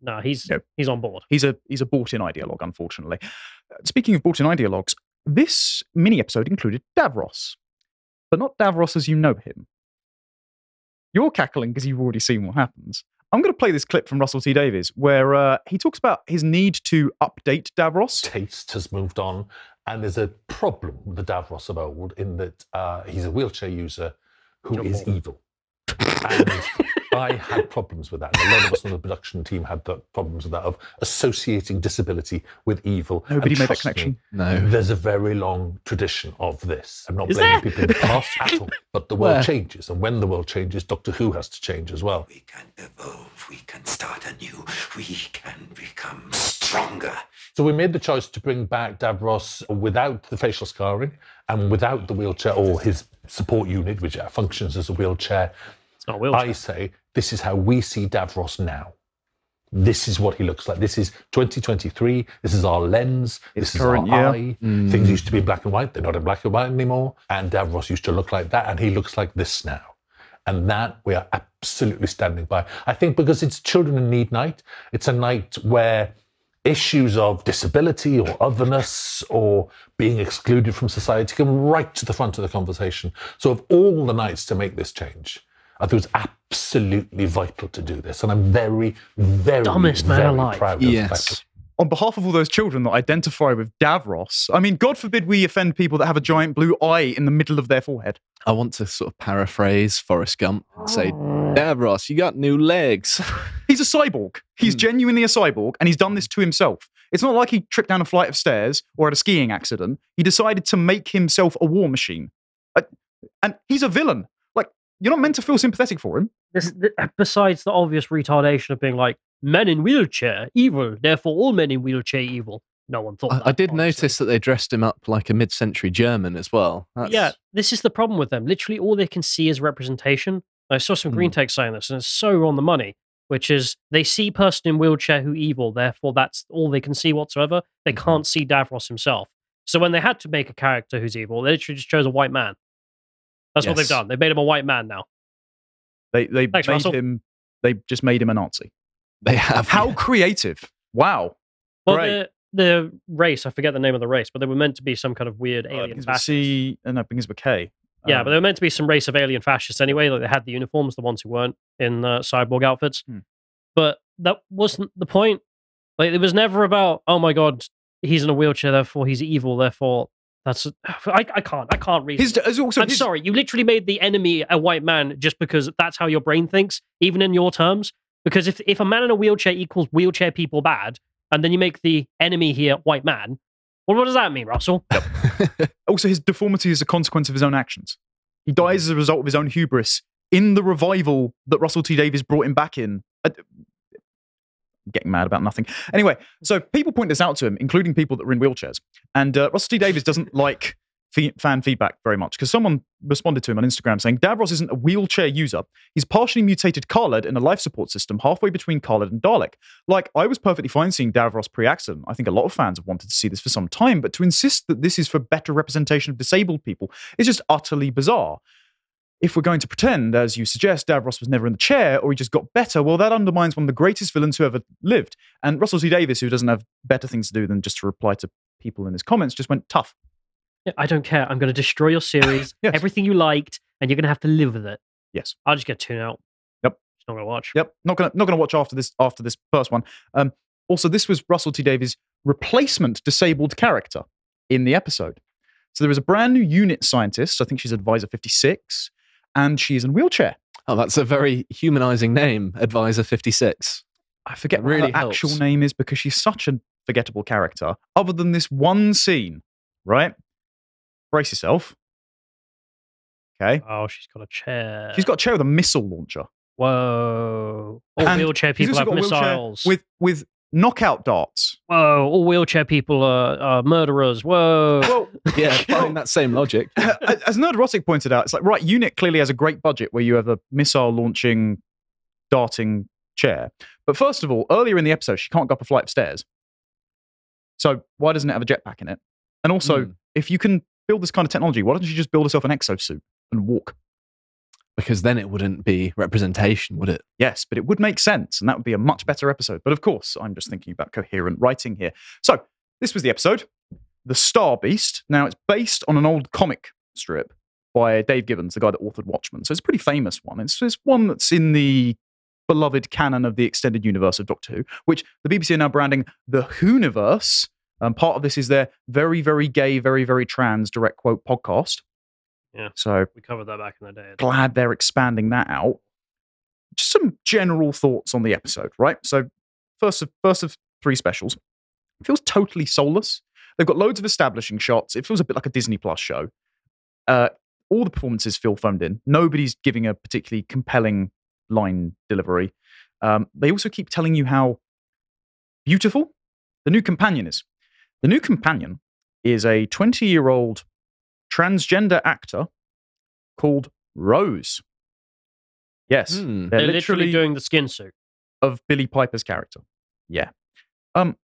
No, he's Yep. he's on board. He's a he's a bought-in ideologue, unfortunately. Uh, Speaking of bought-in ideologues, this mini episode included Davros, but not Davros as you know him. You're cackling because you've already seen what happens. I'm going to play this clip from Russell T Davies where uh, he talks about his need to update Davros. taste has moved on, and there's a problem with the Davros of old in that uh, he's a wheelchair user who is evil. And I had problems with that. And a lot of us on the production team had the problems with that of associating disability with evil. Nobody made that trust me, connection. No. There's a very long tradition of this. I'm not Is blaming there? people in the past at all, but the world Where? changes, and when the world changes, Doctor Who has to change as well. We can evolve, we can start anew, we can become stronger. So we made the choice to bring back Davros without the facial scarring and without the wheelchair or his support unit, which functions as a wheelchair. It's not a. I say this is how we see Davros now. This is what he looks like. This is 2023. This is our lens. It's this is current, our yeah. eye. Things mm. used to be black and white. They're not in black and white anymore. And Davros used to look like that, and he looks like this now. And that we are absolutely standing by. I think because it's Children in Need Night, it's a night where issues of disability or otherness or being excluded from society come right to the front of the conversation. So, of all the nights to make this change, I thought it was absolutely vital to do this. And I'm very, very, Dumbest man very alive. proud of the fact Yes. that on behalf of all those children that identify with Davros, I mean, God forbid we offend people that have a giant blue eye in the middle of their forehead. I want to sort of paraphrase Forrest Gump and say, Davros, you got new legs. He's a cyborg. He's Hmm. genuinely a cyborg, and he's done this to himself. It's not like he tripped down a flight of stairs or had a skiing accident. He decided to make himself a war machine. Uh, And he's a villain. Like, you're not meant to feel sympathetic for him. This, besides the obvious retardation of being like men in wheelchair evil, therefore all men in wheelchair evil. No one thought. I, that, I did honestly. notice that they dressed him up like a mid century German as well. That's, Yeah, this is the problem with them. Literally, all they can see is representation. I saw some green text saying this, and it's so on the money. Which is they see person in wheelchair who evil, therefore that's all they can see whatsoever. They Mhm. can't see Davros himself. So when they had to make a character who's evil, they literally just chose a white man. That's what they've done. They've made him a white man now. They, they Thanks, made Russell. him. They just made him a Nazi. They have. How creative! Wow. Well, Great. the the race, I forget the name of the race, but they were meant to be some kind of weird Uh, alien begins with fascists. C, uh, no, begins with K. Yeah, Um, but they were meant to be some race of alien fascists anyway. Like they had the uniforms, the ones who weren't in uh, cyborg outfits. Hmm. But that wasn't the point. Like it was never about, oh my god, he's in a wheelchair, therefore he's evil, therefore that's. I, I can't. I can't his, his- also, I'm his- sorry. You literally made the enemy a white man just because that's how your brain thinks, even in your terms. Because if if a man in a wheelchair equals wheelchair people bad, and then you make the enemy here white man, well, what does that mean, Russell? Also, his deformity is a consequence of his own actions. He dies as a result of his own hubris in the revival that Russell T Davies brought him back in. Getting mad about nothing. Anyway, so people point this out to him, including people that were in wheelchairs. And uh, Russell T Davies doesn't like fan feedback very much because someone responded to him on Instagram saying Davros isn't a wheelchair user. He's partially mutated Kaled in a life support system halfway between Kaled and Dalek. Like, I was perfectly fine seeing Davros pre accident. I think a lot of fans have wanted to see this for some time, but to insist that this is for better representation of disabled people is just utterly bizarre. If we're going to pretend, as you suggest, Davros was never in the chair or he just got better, well, that undermines one of the greatest villains who ever lived. And Russell T Davies, who doesn't have better things to do than just to reply to people in his comments, just went tough. Yeah, I don't care. I'm going to destroy your series, Yes. everything you liked, and you're going to have to live with it. Yes. I'll just get tuned out. Yep. Just not going to watch. Yep, not gonna not gonna watch after this after this first one. Um, also, this was Russell T Davies' replacement disabled character in the episode. So there is a brand new unit scientist. I think she's Advisor Fifty Six, and she's in a wheelchair. Oh, that's a very humanizing name, Advisor 56. I forget That what really her actual name is because she's such a forgettable character. Other than this one scene right? Brace yourself. Okay. Oh, she's got a chair. She's got a chair with a missile launcher. Whoa. All And wheelchair people have got a wheelchair missiles. with with knockout darts. Whoa. All wheelchair people are, are murderers. Whoa. Well, Yeah, following that same logic. as Nerdrotic pointed out, it's like right. Unit clearly has a great budget where you have a missile launching, darting chair. But first of all, earlier in the episode, she can't go up a flight of stairs. So why doesn't it have a jetpack in it? And also, Hmm. if you can build this kind of technology, why doesn't she just build herself an exosuit and walk? Because then it wouldn't be representation, would it? Yes, but it would make sense, and that would be a much better episode. But of course, I'm just thinking about coherent writing here. So this was the episode, The Star Beast. Now it's based on an old comic strip by Dave Gibbons, the guy that authored Watchmen. So it's a pretty famous one. It's, it's one that's in the beloved canon of the extended universe of Doctor Who, which the BBC are now branding the Whoniverse. Um, part of this is their very, very gay, very, very trans direct quote podcast. Yeah. So We covered that back in the day. glad they're expanding that out. Just some general thoughts on the episode, right? So, first of first of three specials, it feels totally soulless. They've got loads of establishing shots. It feels a bit like a Disney Plus show. Uh, all the performances feel phoned in. Nobody's giving a particularly compelling line delivery. Um, they also keep telling you how beautiful the new companion is. The new companion is a 20 year old transgender actor called Rose. Yes, Hmm. they're, They're literally, literally, doing the skin suit. of Billie Piper's character. Yeah. Um,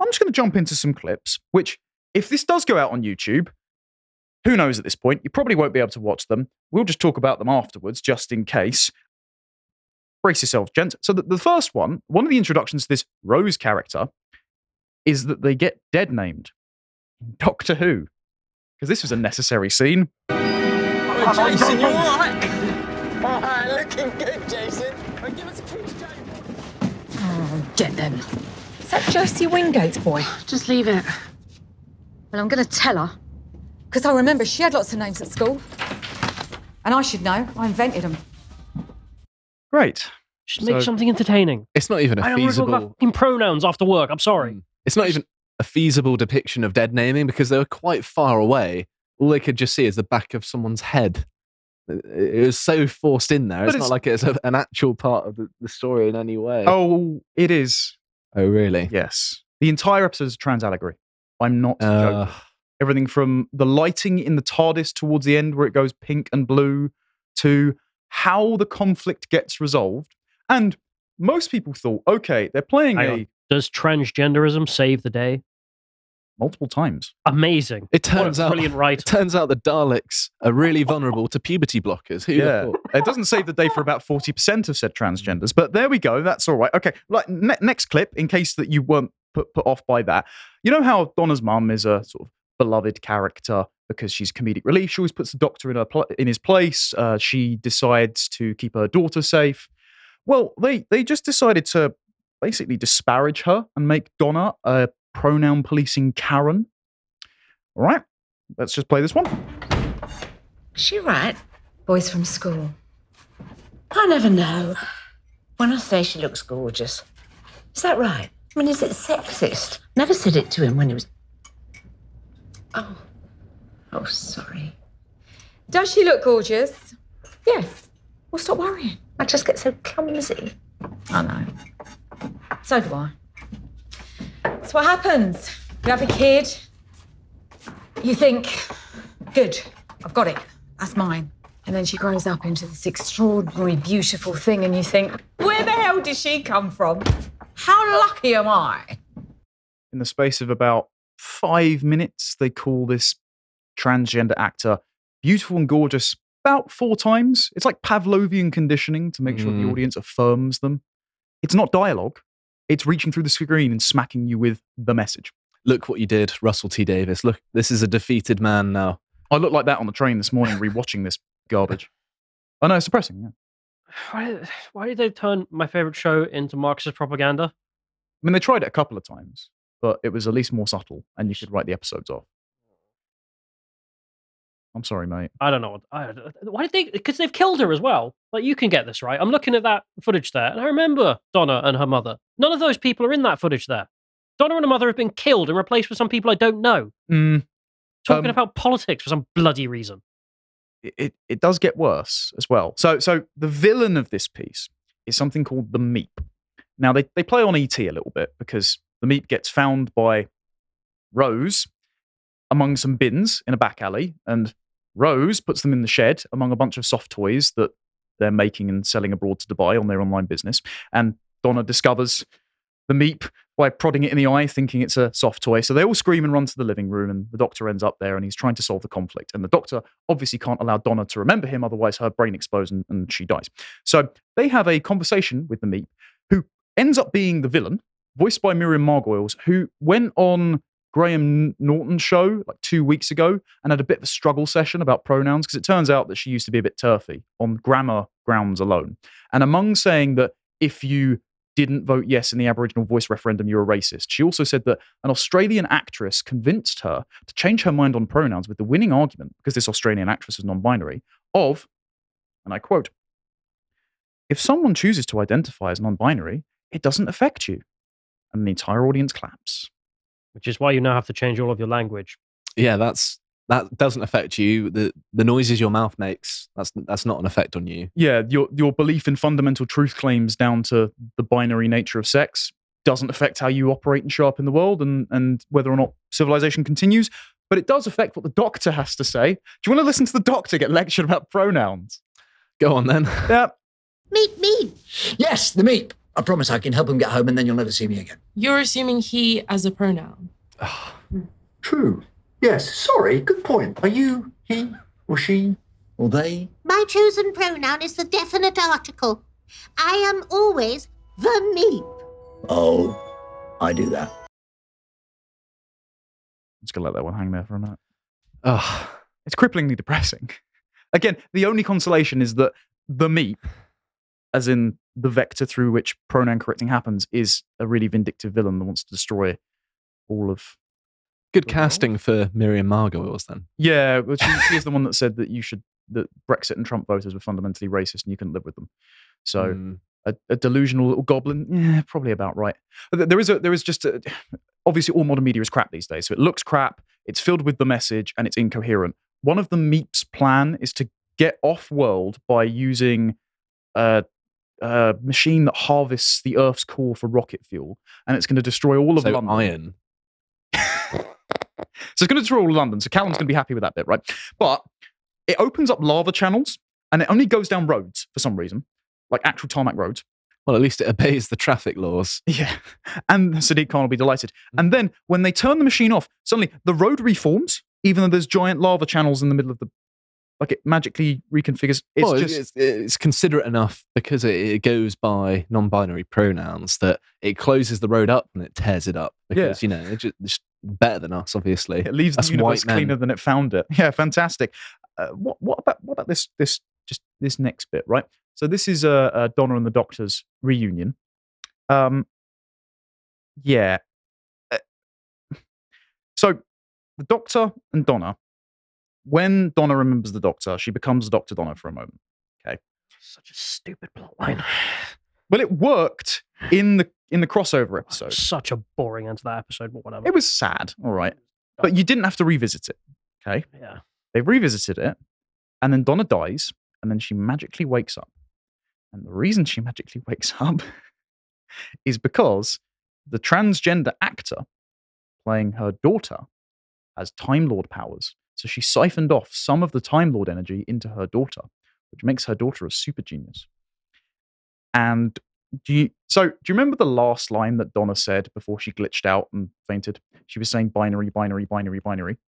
I'm just going to jump into some clips, which, if this does go out on YouTube, who knows at this point? You probably won't be able to watch them. We'll just talk about them afterwards, just in case. Brace yourself, gents. So, the, the first one, one of the introductions to this Rose character, is that they get dead named. Doctor Who. Because this was a necessary scene. Oh, Jason, you alright? Alright, looking good, Jason. Oh, give us a kiss, Jason. Oh, get them. Is that Josie Wingate's boy? Just leave it. Well, I'm going to tell her. Because I remember she had lots of names at school. And I should know. I invented them. Great. Just make So- something entertaining. It's not even a I don't want to talk feasible. about fucking pronouns after work. I'm sorry. Mm. It's not even a feasible depiction of dead naming because they were quite far away. All they could just see is the back of someone's head. It it was so forced in there. It's, it's- not like it's a, an actual part of the, the story in any way. Oh, it is. Oh, really? Yes. The entire episode is a trans allegory. I'm not Uh, joking. Everything from the lighting in the TARDIS towards the end, where it goes pink and blue, to how the conflict gets resolved. And most people thought, okay, they're playing a on. Does transgenderism save the day? Multiple times. Amazing. it What a turns out. brilliant writer. It turns out the Daleks are really vulnerable to puberty blockers. Who yeah, it doesn't save the day for about forty percent of said transgenders, but there we go. That's all right. Okay, like ne- next clip, in case that you weren't put put off by that. You know how Donna's mum is a sort of beloved character because she's comedic relief. She always puts the doctor in her pl- in his place. Uh, she decides to keep her daughter safe. Well, they they just decided to basically disparage her and make Donna a pronoun policing Karen. All right, let's just play this one. Is she right? Boys from school. I never know. When I say she looks gorgeous, is that right? I mean, is it sexist? Never said it to him when he was. Oh. Oh, sorry. Does she look gorgeous? Yes. Well, stop worrying. I just get so clumsy. I know. So do I. That's what happens. You have a kid. You think, good, I've got it. That's mine. And then she grows up into this extraordinary, beautiful thing, and you think, where the hell did she come from? How lucky am I? in the space of about five minutes, they call this transgender actor beautiful and gorgeous about four times. It's like Pavlovian conditioning to make sure the Mm. audience affirms them. It's not dialogue, it's reaching through the screen and smacking you with the message. Look what you did, Russell T Davies. Look, this is a defeated man now. I looked like that on the train this morning rewatching this garbage. I know, it's depressing. Yeah. Why, why did they turn my favorite show into Marxist propaganda? I mean, they tried it a couple of times, but it was at least more subtle and you could write the episodes off. I'm sorry, mate. I don't know. what- I, why did they? Because they've killed her as well. Like you can get this right. I'm looking at that footage there, and I remember Donna and her mother. None of those people are in that footage there. Donna and her mother have been killed and replaced with some people I don't know. Mm, talking Um, about politics for some bloody reason. it, it, does get worse as well. So so the villain of this piece is something called the Meep. Now they, they play on ET a little bit because the Meep gets found by Rose among some bins in a back alley, and Rose puts them in the shed among a bunch of soft toys that they're making and selling abroad to Dubai on their online business. And Donna discovers the Meep by prodding it in the eye, thinking it's a soft toy. So they all scream and run to the living room, and the doctor ends up there and he's trying to solve the conflict. And the doctor obviously can't allow Donna to remember him, otherwise, her brain explodes and, and she dies. So they have a conversation with the Meep, who ends up being the villain, voiced by Miriam Margolyes, who went on Graham Norton show like two weeks ago and had a bit of a struggle session about pronouns because it turns out that she used to be a bit turfy on grammar grounds alone. And among saying that if you didn't vote yes in the Aboriginal voice referendum, you're a racist. She also said that an Australian actress convinced her to change her mind on pronouns with the winning argument, because this Australian actress was non binary, of, and I quote, if someone chooses to identify as non binary, it doesn't affect you. And the entire audience claps. Which is why you now have to change all of your language. Yeah, that's that doesn't affect you. The the noises your mouth makes, that's that's not an effect on you. Yeah, your, your belief in fundamental truth claims down to the binary nature of sex doesn't affect how you operate and show up in the world and, and whether or not civilization continues. But it does affect what the doctor has to say. Do you want to listen to the doctor get lectured about pronouns? Go on then. Yeah. Meep, meep. Yes, the meep. I promise I can help him get home and then you'll never see me again. You're assuming he as a pronoun. Ah. Hmm. True. Yes, sorry, good point. Are you he or she or they? My chosen pronoun is the definite article. I am always the meep. Oh, I do that. I'm just going to let that one hang there for a minute. Ugh. It's cripplingly depressing. Again, the only consolation is that the meep, as in the vector through which pronoun correcting happens, is a really vindictive villain that wants to destroy all of. Good casting for Miriam Margolyes then. Yeah, well, she, she is the one that said that you should that Brexit and Trump voters were fundamentally racist and you couldn't live with them. So Mm. a, a delusional little goblin, yeah, probably about right. There is a there is just a, obviously all modern media is crap these days. So it looks crap, it's filled with the message, and it's incoherent. One of the Meep's plan is to get off world by using a, a machine that harvests the Earth's core for rocket fuel, and it's going to destroy all of So London. iron. So it's going to destroy all of London. So Callum's going to be happy with that bit, right? But it opens up lava channels, and it only goes down roads for some reason, like actual tarmac roads. Well, at least it obeys the traffic laws. Yeah. And Sadiq Khan will be delighted. Mm. And then when they turn the machine off, suddenly the road reforms, even though there's giant lava channels in the middle of the. Like it magically reconfigures. It's well, just. it's, it's considerate enough because it, it goes by non-binary pronouns that it closes the road up and it tears it up because you know it's just, it's better than us, obviously. It leaves Us the universe white cleaner than it found it. Yeah, fantastic. Uh, what what about what about this this just this next bit, right? So this is uh, uh Donna and the Doctor's reunion. Um, yeah. Uh, So the Doctor and Donna, when Donna remembers the Doctor, she becomes Doctor Donna for a moment. Okay. Such a stupid plot line. Well, it worked in the in the crossover episode. Such a boring end to that episode, but whatever. It was sad, all right, but you didn't have to revisit it. Okay. Yeah. They revisited it, and then Donna dies, and then she magically wakes up. And the reason she magically wakes up is because the transgender actor playing her daughter has Time Lord powers. So she siphoned off some of the Time Lord energy into her daughter, which makes her daughter a super genius. And do you, so, do you remember the last line that Donna said before she glitched out and fainted? She was saying binary, binary, binary, binary.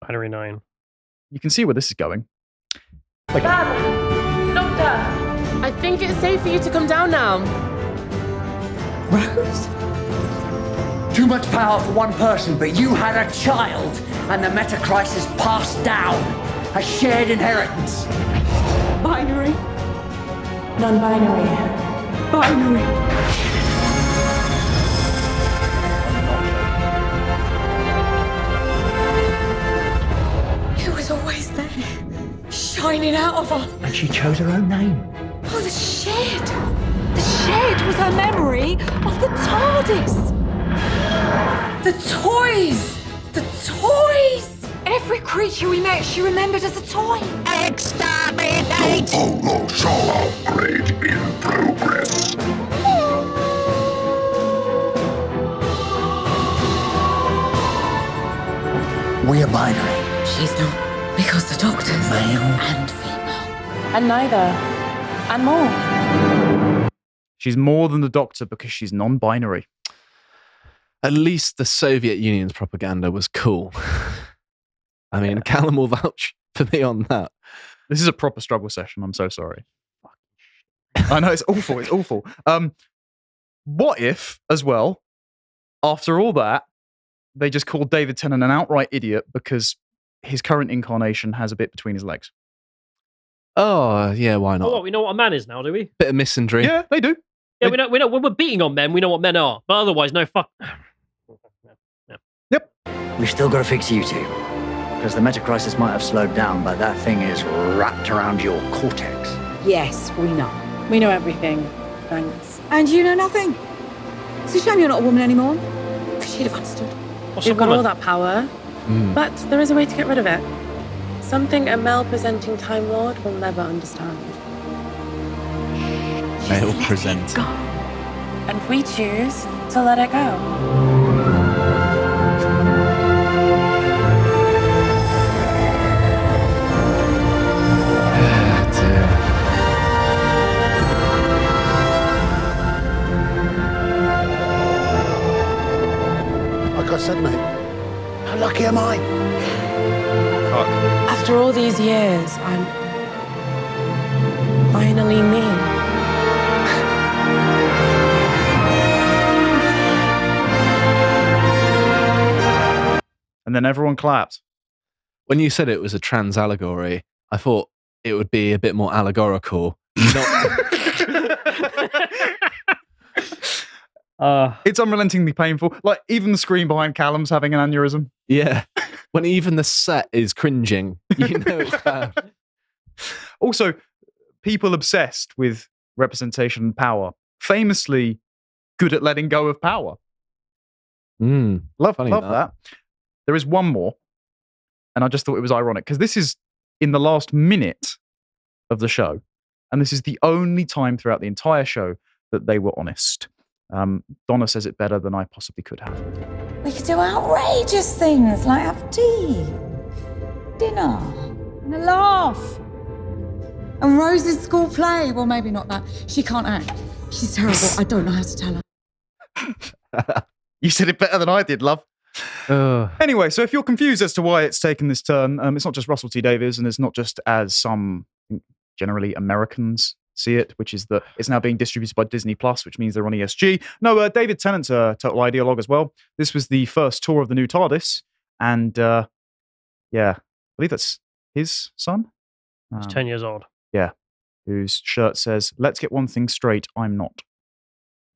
Binary nine. You can see where this is going. Doctor! I think it's safe for you to come down now. Rose? Too much power for one person, but you had a child, and the meta crisis passed down. A shared inheritance. Binary. Non-binary. Binary. It was always there, shining out of her. And she chose her own name. Oh, the shed. The shed was her memory of the TARDIS. The toys. The toys! Every creature we met, she remembered as a toy. Exterminate! Oh, Polo shall upgrade in progress. We are binary. She's not. Because the doctors. Male. And female. And neither. And more. She's more than the Doctor because she's non-binary. At least the Soviet Union's propaganda was cool. I mean, Callum will vouch for me on that. This is a proper struggle session. I'm so sorry. I know it's awful. It's awful. Um, what if, as well, after all that, they just called David Tennant an outright idiot because his current incarnation has a bit between his legs? Oh, yeah, why Oh, not? what, we know what a man is now, do we? Bit of misandry. Yeah, they do. Yeah, we know, we know when we're beating on men, we know what men are. But otherwise, no fuck. We've still got to fix you two. Because the metacrisis might have slowed down, but that thing is wrapped around your cortex. Yes, we know. We know everything. Thanks. And you know nothing. It's a shame you're not a woman anymore. Because she'd have understood. What's a You've got woman? all that power, Mm. but there is a way to get rid of it. Something a male presenting Time Lord will never understand. Male presenting. And we choose to let it go. Like I said, mate, how lucky am I? After all these years, I'm finally me. And then everyone clapped. When you said it was a trans allegory, I thought it would be a bit more allegorical. Not, Uh, It's unrelentingly painful. Like even the screen behind Callum's having an aneurysm. yeah. When even the set is cringing, you know it's bad. Also, people obsessed with representation and power, famously good at letting go of power. Mm. Love, Funny love that. that. There is one more, and I just thought it was ironic because this is in the last minute of the show, and this is the only time throughout the entire show that they were honest. Um, Donna says it better than I possibly could have. We could do outrageous things like have tea, dinner, and a laugh. And Rose's school play. Well, maybe not that. She can't act. She's terrible. I don't know how to tell her. You said it better than I did, love. Ugh. Anyway, so if you're confused as to why it's taken this turn, um, it's not just Russell T Davies, and it's not just as some generally Americans see it, which is that it's now being distributed by Disney Plus, which means they're on ESG. No, uh, David Tennant's a total ideologue as well. This was the first tour of the new TARDIS, and uh, yeah, I believe that's his son. He's Um, 10 years old. Yeah, whose shirt says, "Let's get one thing straight, I'm not."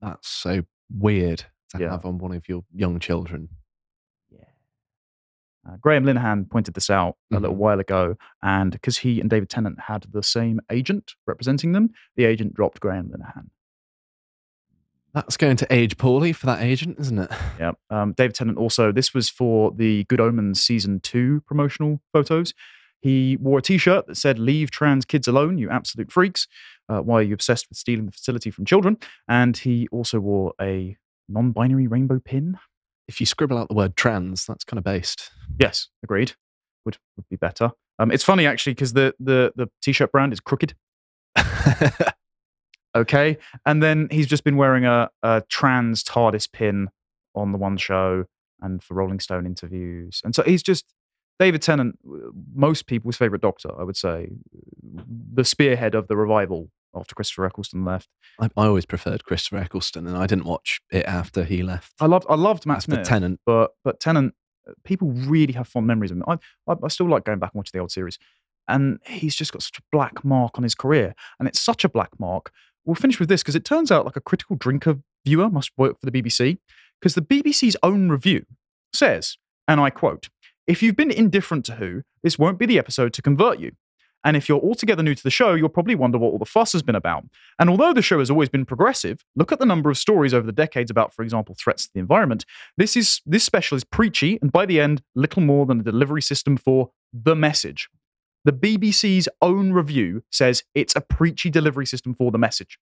That's so weird to Yeah. have on one of your young children. Uh, Graham Linehan pointed this out a little Mhm. while ago, and because he and David Tennant had the same agent representing them, the agent dropped Graham Linehan. That's going to age poorly for that agent, isn't it? Yeah. Um, David Tennant also, this was for the Good Omens season two promotional photos. He wore a t shirt that said, Leave trans kids alone, you absolute freaks. Uh, why are you obsessed with stealing the facility from children? And he also wore a non binary rainbow pin. If you scribble out the word trans, that's kind of based. Yes, agreed. Would, would be better. Um, it's funny actually because the, the, the t shirt brand is crooked. Okay. And then he's just been wearing a, a trans TARDIS pin on the one show and for Rolling Stone interviews. And so he's just David Tennant, most people's favorite doctor, I would say, the spearhead of the revival after Christopher Eccleston left. I, I always preferred Christopher Eccleston, and I didn't watch it after he left. I loved I loved Matt After Smith, Tennant. but but Tennant, uh, people really have fond memories of him. I, I I still like going back and watching the old series, and he's just got such a black mark on his career, and it's such a black mark. We'll finish with this because it turns out like a critical drinker viewer must work for the BBC because the BBC's own review says, and I quote, "If you've been indifferent to Who, this won't be the episode to convert you." And if you're altogether new to the show, you'll probably wonder what all the fuss has been about. And although the show has always been progressive, look at the number of stories over the decades about, for example, threats to the environment. This is this special is preachy, and by the end, little more than a delivery system for the message. The BBC's own review says it's a preachy delivery system for the message.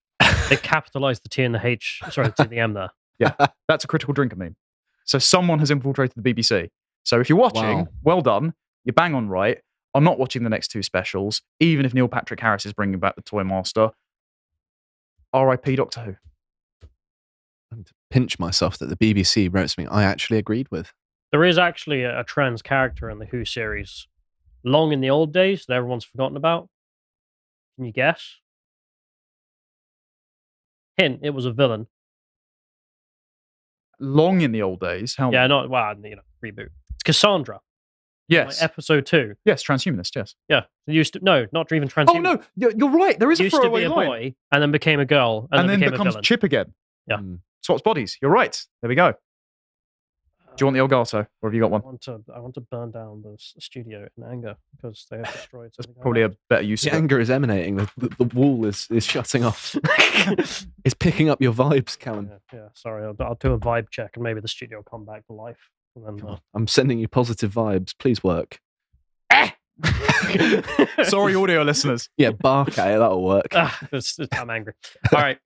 They capitalized the T and the H, sorry, the T and the M there. Yeah, that's a critical drinker meme. So someone has infiltrated the BBC. So if you're watching, Wow. well done. You're bang on right. I'm not watching the next two specials, even if Neil Patrick Harris is bringing back the Toy Master. R.I.P. Doctor Who. And pinch myself that the BBC wrote something I actually agreed with. There is actually a, a trans character in the Who series, long in the old days that everyone's forgotten about. Can you guess? Hint: It was a villain. Long in the old days. How? Yeah, not well, you know, reboot. It's Cassandra. Yes. like episode two. Yes, transhumanist. Yes. Yeah, it used to no, not even transhumanist. Oh no, you're you're right. There is a used to throwaway be a line, boy and then became a girl and, and, then, became a becomes villain. Chip again. Yeah. Hmm. Swaps bodies. You're right. There we go. Do you want the uh, Elgato, or have you got I one? want to I want to burn down the studio in anger because they have destroyed something. I Probably a better use The of anger is emanating. The, the, the wall is, is shutting off. it's picking up your vibes, Callum. Yeah, yeah, sorry, I'll, I'll do a vibe check and maybe the studio will come back to life. And then, uh, I'm sending you positive vibes. Please work. Sorry, audio listeners. Yeah, bark at it. That'll work. ah, it's, it's- I'm angry. All right,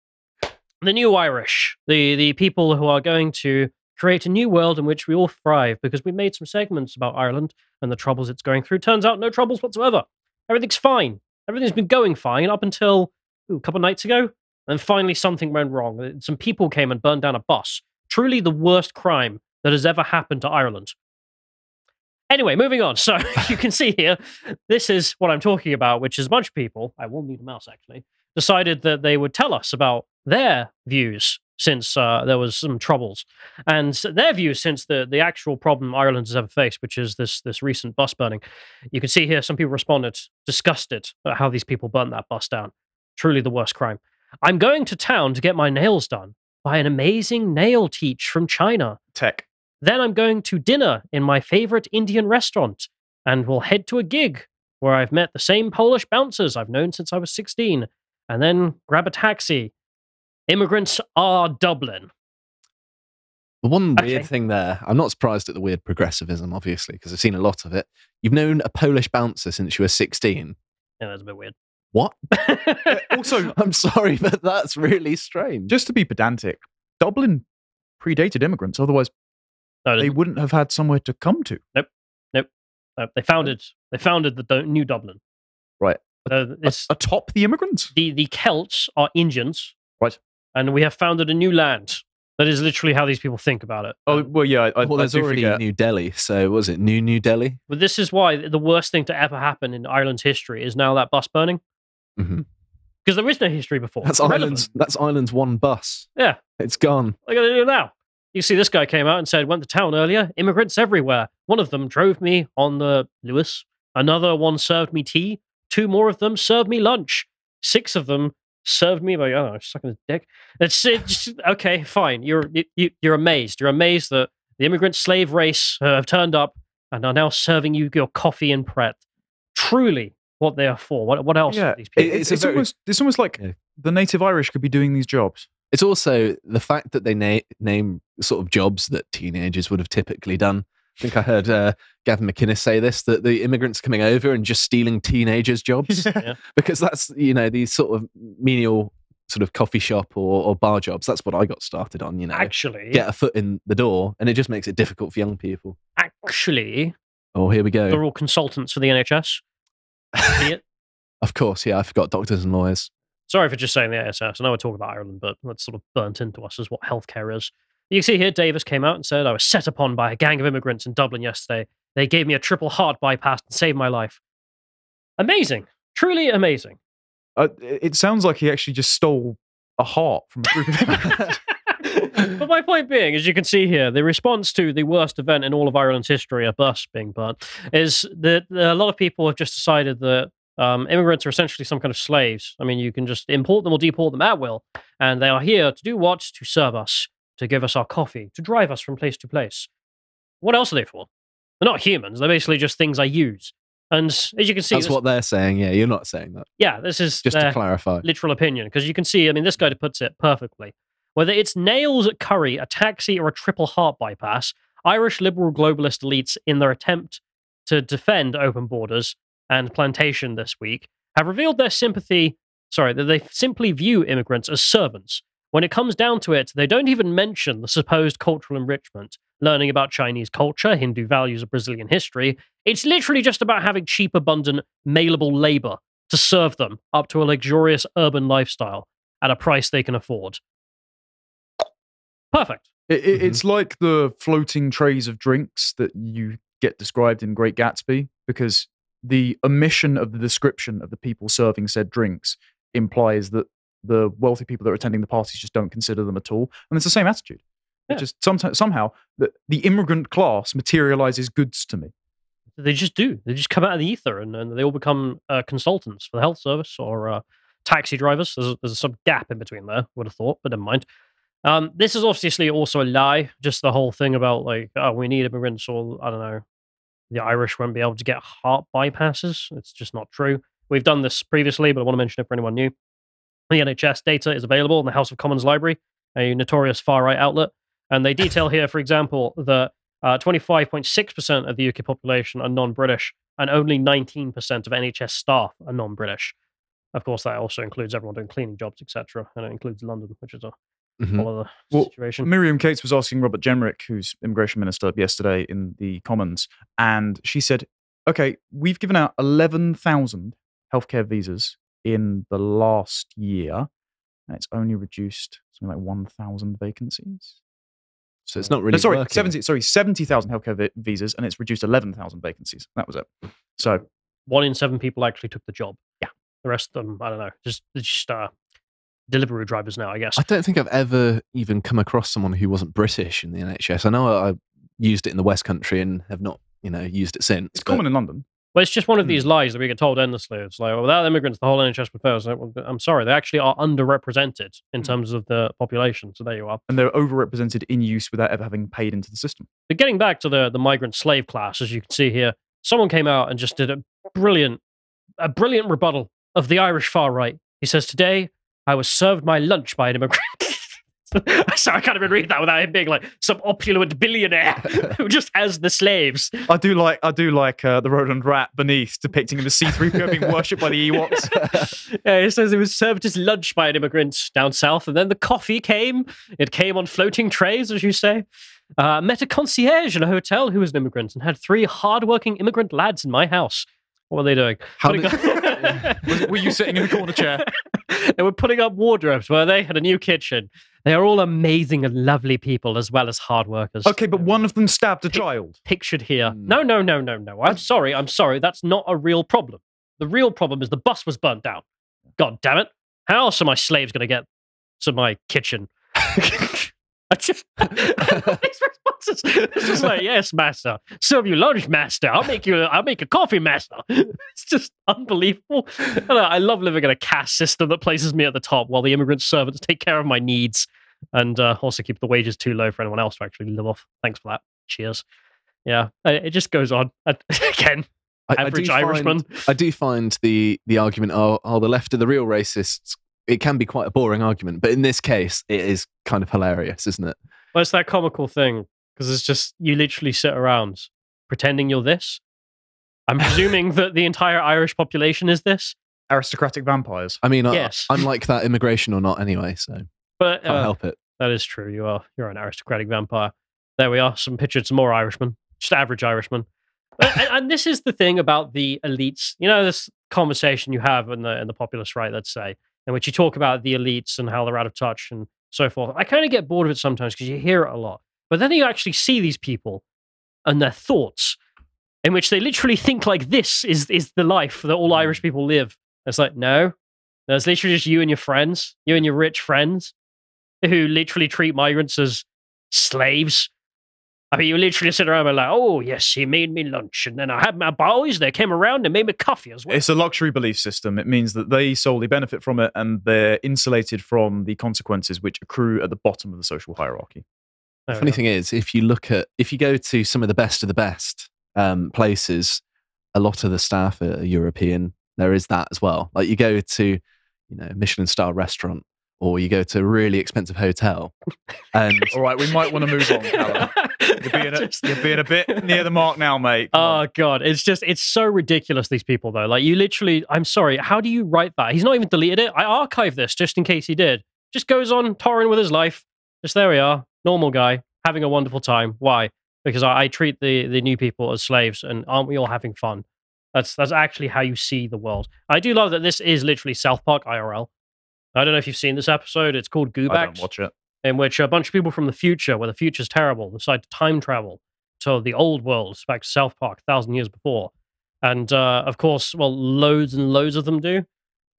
the new Irish, the the people who are going to create a new world in which we all thrive because we made some segments about Ireland and the troubles it's going through. Turns out, no troubles whatsoever. Everything's fine. Everything's been going fine up until ooh, a couple of nights ago. And finally, something went wrong. Some people came and burned down a bus. Truly the worst crime that has ever happened to Ireland. Anyway, moving on. So you can see here, this is what I'm talking about, which is a bunch of people, I will need a mouse actually, decided that they would tell us about their views since uh, there was some troubles. And their views since the, the actual problem Ireland has ever faced, which is this, this recent bus burning. You can see here some people responded disgusted at how these people burnt that bus down. Truly the worst crime. I'm going to town to get my nails done by an amazing nail teach from China. Tech. Then I'm going to dinner in my favorite Indian restaurant and we'll head to a gig where I've met the same Polish bouncers I've known since I was 16 and then grab a taxi. Immigrants are Dublin. The one Okay. weird thing there, I'm not surprised at the weird progressivism, obviously, because I've seen a lot of it. You've known a Polish bouncer since you were 16. Yeah, that's a bit weird. What? Uh, also, I'm sorry, but that's really strange. Just to be pedantic, Dublin predated immigrants. Otherwise, No, they wouldn't have had somewhere to come to. Nope. Nope. Uh, they founded they founded the Du- New Dublin. Right. Uh, it's atop the immigrants. The the Celts are Indians. Right. And we have founded a new land. That is literally how these people think about it. Oh well, yeah. I, well, I there's do already forget. New Delhi. So was it New New Delhi? But this is why the worst thing to ever happen in Ireland's history is now that bus burning. Mhm. Because there is no history before. That's Ireland's. That's Ireland's one bus. Yeah. It's gone. What are you going to do now? You see, this guy came out and said, went to town earlier, immigrants everywhere. One of them drove me on the Luas. Another one served me tea. Two more of them served me lunch. Six of them served me by, oh, sucking his dick. It's, it's okay, fine. You're, you, you're amazed. You're amazed that the immigrant slave race uh, have turned up and are now serving you your coffee and Pret. Truly what they are for. What, what else Yeah, are these people? it's, it's almost it's almost like the native Irish could be doing these jobs. It's also the fact that they na- name sort of jobs that teenagers would have typically done. I think I heard uh, Gavin McInnes say this that the immigrants coming over and just stealing teenagers' jobs because that's you know these sort of menial sort of coffee shop or, or bar jobs. That's what I got started on. You know, Actually- get a foot in the door, and it just makes it difficult for young people. Actually, Oh, here we go. they're all consultants for the NHS. Of course, yeah, I forgot doctors and lawyers. Sorry for just saying the ASS. I know we're talking about Ireland, but that's sort of burnt into us as what healthcare is. You can see here, Davis came out and said, I was set upon by a gang of immigrants in Dublin yesterday. They gave me a triple heart bypass and saved my life. Amazing. Truly amazing. Uh, it sounds like he actually just stole a heart from a group of immigrants. but my point being, as you can see here, the response to the worst event in all of Ireland's history, a bus being burnt, is that a lot of people have just decided that um, immigrants are essentially some kind of slaves. I mean, you can just import them or deport them at will, and they are here to do what? To serve us, to give us our coffee, to drive us from place to place. What else are they for? They're not humans. They're basically just things I use. And as you can see, That's what they're saying. Yeah, you're not saying that. yeah, this is Just to clarify. literal opinion because you can see. I mean, this guy puts it perfectly. Whether it's nails at curry, a taxi, or a triple heart bypass, Irish liberal globalist elites, in their attempt to defend open borders and plantation this week, have revealed their sympathy. Sorry, that they simply view immigrants as servants. When it comes down to it, they don't even mention the supposed cultural enrichment, learning about Chinese culture, Hindu values, or Brazilian history. It's literally just about having cheap, abundant, mailable labor to serve them up to a luxurious urban lifestyle at a price they can afford. Perfect. It, it, mm-hmm. It's like the floating trays of drinks that you get described in Great Gatsby, because the omission of the description of the people serving said drinks implies that the wealthy people that are attending the parties just don't consider them at all. And it's the same attitude. It just sometimes somehow the, the immigrant class materializes goods to me. They just do. They just come out of the ether and, and they all become uh, consultants for the health service or uh, taxi drivers. There's, there's some gap in between there, would have thought, but never mind. Um, this is obviously also a lie. Just the whole thing about like, oh, we need immigrants, or I don't know, the Irish won't be able to get heart bypasses. It's just not true. We've done this previously, but I want to mention it for anyone new. The NHS data is available in the House of Commons Library, a notorious far right outlet. And they detail here, for example, that uh, 25.6% of the UK population are non British, and only 19% of NHS staff are non British. Of course, that also includes everyone doing cleaning jobs, etc. And it includes London, which is a Mhm. whole other Well, situation. Miriam Cates was asking Robert Jenrick, who's immigration minister, yesterday in the Commons, and she said, "Okay, we've given out eleven thousand healthcare visas in the last year, and it's only reduced something like one thousand vacancies." So it's not No, really sorry, working. seventy. Sorry, seventy thousand healthcare vi- visas, and it's reduced eleven thousand vacancies. That was it. So One in seven people actually took the job. Yeah. The rest of them, I don't know, just, just uh, delivery drivers now, I guess. I don't think I've ever even come across someone who wasn't British in the NHS. I know I I used it in the West Country and have not, you know, used it since. it's but- common in London. Well, it's just one Hmm. of these lies that we get told endlessly. It's like, well, without immigrants, the whole NHS would fail. Like, well, I'm sorry, they actually are underrepresented in Hmm. terms of the population. So there you are. And they're overrepresented in use without ever having paid into the system. But getting back to the the migrant slave class, as you can see here, someone came out and just did a brilliant, a brilliant rebuttal of the Irish far right. He says, "Today, I was served my lunch by an immigrant." Sorry, I can't even read that without him being like some opulent billionaire who just has the slaves. I do like I do like uh, the Roland Rat beneath depicting him as C3PO being worshipped by the Ewoks. Yeah, he says he was served his lunch by an immigrant down south, and then the coffee came. It came on floating trays, as you say. Uh, met a concierge in a hotel who was an immigrant and had three hardworking immigrant lads in my house. What were they doing? How Putting up- were you sitting in the corner chair? they were putting up wardrobes where they had a new kitchen. They are all amazing and lovely people as well as hard workers. Okay, but one of them stabbed a child. Pictured here. Hmm. No, no, no, no, no. I'm sorry. I'm sorry. That's not a real problem. The real problem is the bus was burnt down. God damn it. How else are my slaves going to get to my kitchen? I just, his responses, it's just like, yes, master. Serve you lunch, master. I'll make you, I'll make a coffee, master. It's just unbelievable. I, I love living in a caste system that places me at the top while the immigrant servants take care of my needs and uh, also keep the wages too low for anyone else to actually live off. Thanks for that. Cheers. Yeah, it just goes on. And Again, I, I average do Irishman. Find, I do find the the argument, oh, oh, the left are the real racists. It can be quite a boring argument, but in this case, it is kind of hilarious, isn't it? Well, it's that comical thing because it's just you literally sit around pretending you're this. I'm presuming that the entire Irish population is this, Aristocratic vampires. I mean, Yes. I, I'm like that immigration or not anyway, so but can't uh, help it. that is true. You are you're an aristocratic vampire. There we are. Some pictures, some more Irishmen, just average Irishmen. and, and- and this is the thing about the elites. You know, this conversation you have in the in the populist right, let's say, in which you talk about the elites and how they're out of touch and so forth. I kind of get bored of it sometimes because you hear it a lot. But then you actually see these people and their thoughts, in which they literally think like this is is the life that all mm. Irish people live. It's like, no, there's literally just you and your friends, you and your rich friends, who literally treat migrants as slaves. I mean, you literally sit around and like, oh yes, he made me lunch, and then I had my boys. They came around and made me coffee as well. It's a luxury belief system. It means that they solely benefit from it and they're insulated from the consequences which accrue at the bottom of the social hierarchy. The funny go. thing is, if you look at, if you go to some of the best of the best um, places, a lot of the staff are European. There is that as well. Like you go to, you know, Michelin star restaurant or you go to a really expensive hotel, and All right, we might want to move on, Callum. You're being, a, you're being a bit near the mark now, mate. Come oh, on. Oh god, it's just it's so ridiculous. These people though, like you literally, I'm sorry, how do you write that? He's not even deleted it. I archived this just in case he did. Just goes on touring with his life. Just there we are, normal guy having a wonderful time. Why? Because I, I treat the the new people as slaves, and aren't we all having fun? That's that's actually how you see the world. I do love that this is literally South Park IRL. I don't know if you've seen this episode. It's called I Goobacks don't watch it. in which a bunch of people from the future, where the future's terrible, decide to time travel to the old world, back to South Park, a thousand years before. And uh, of course, well, loads and loads of them do.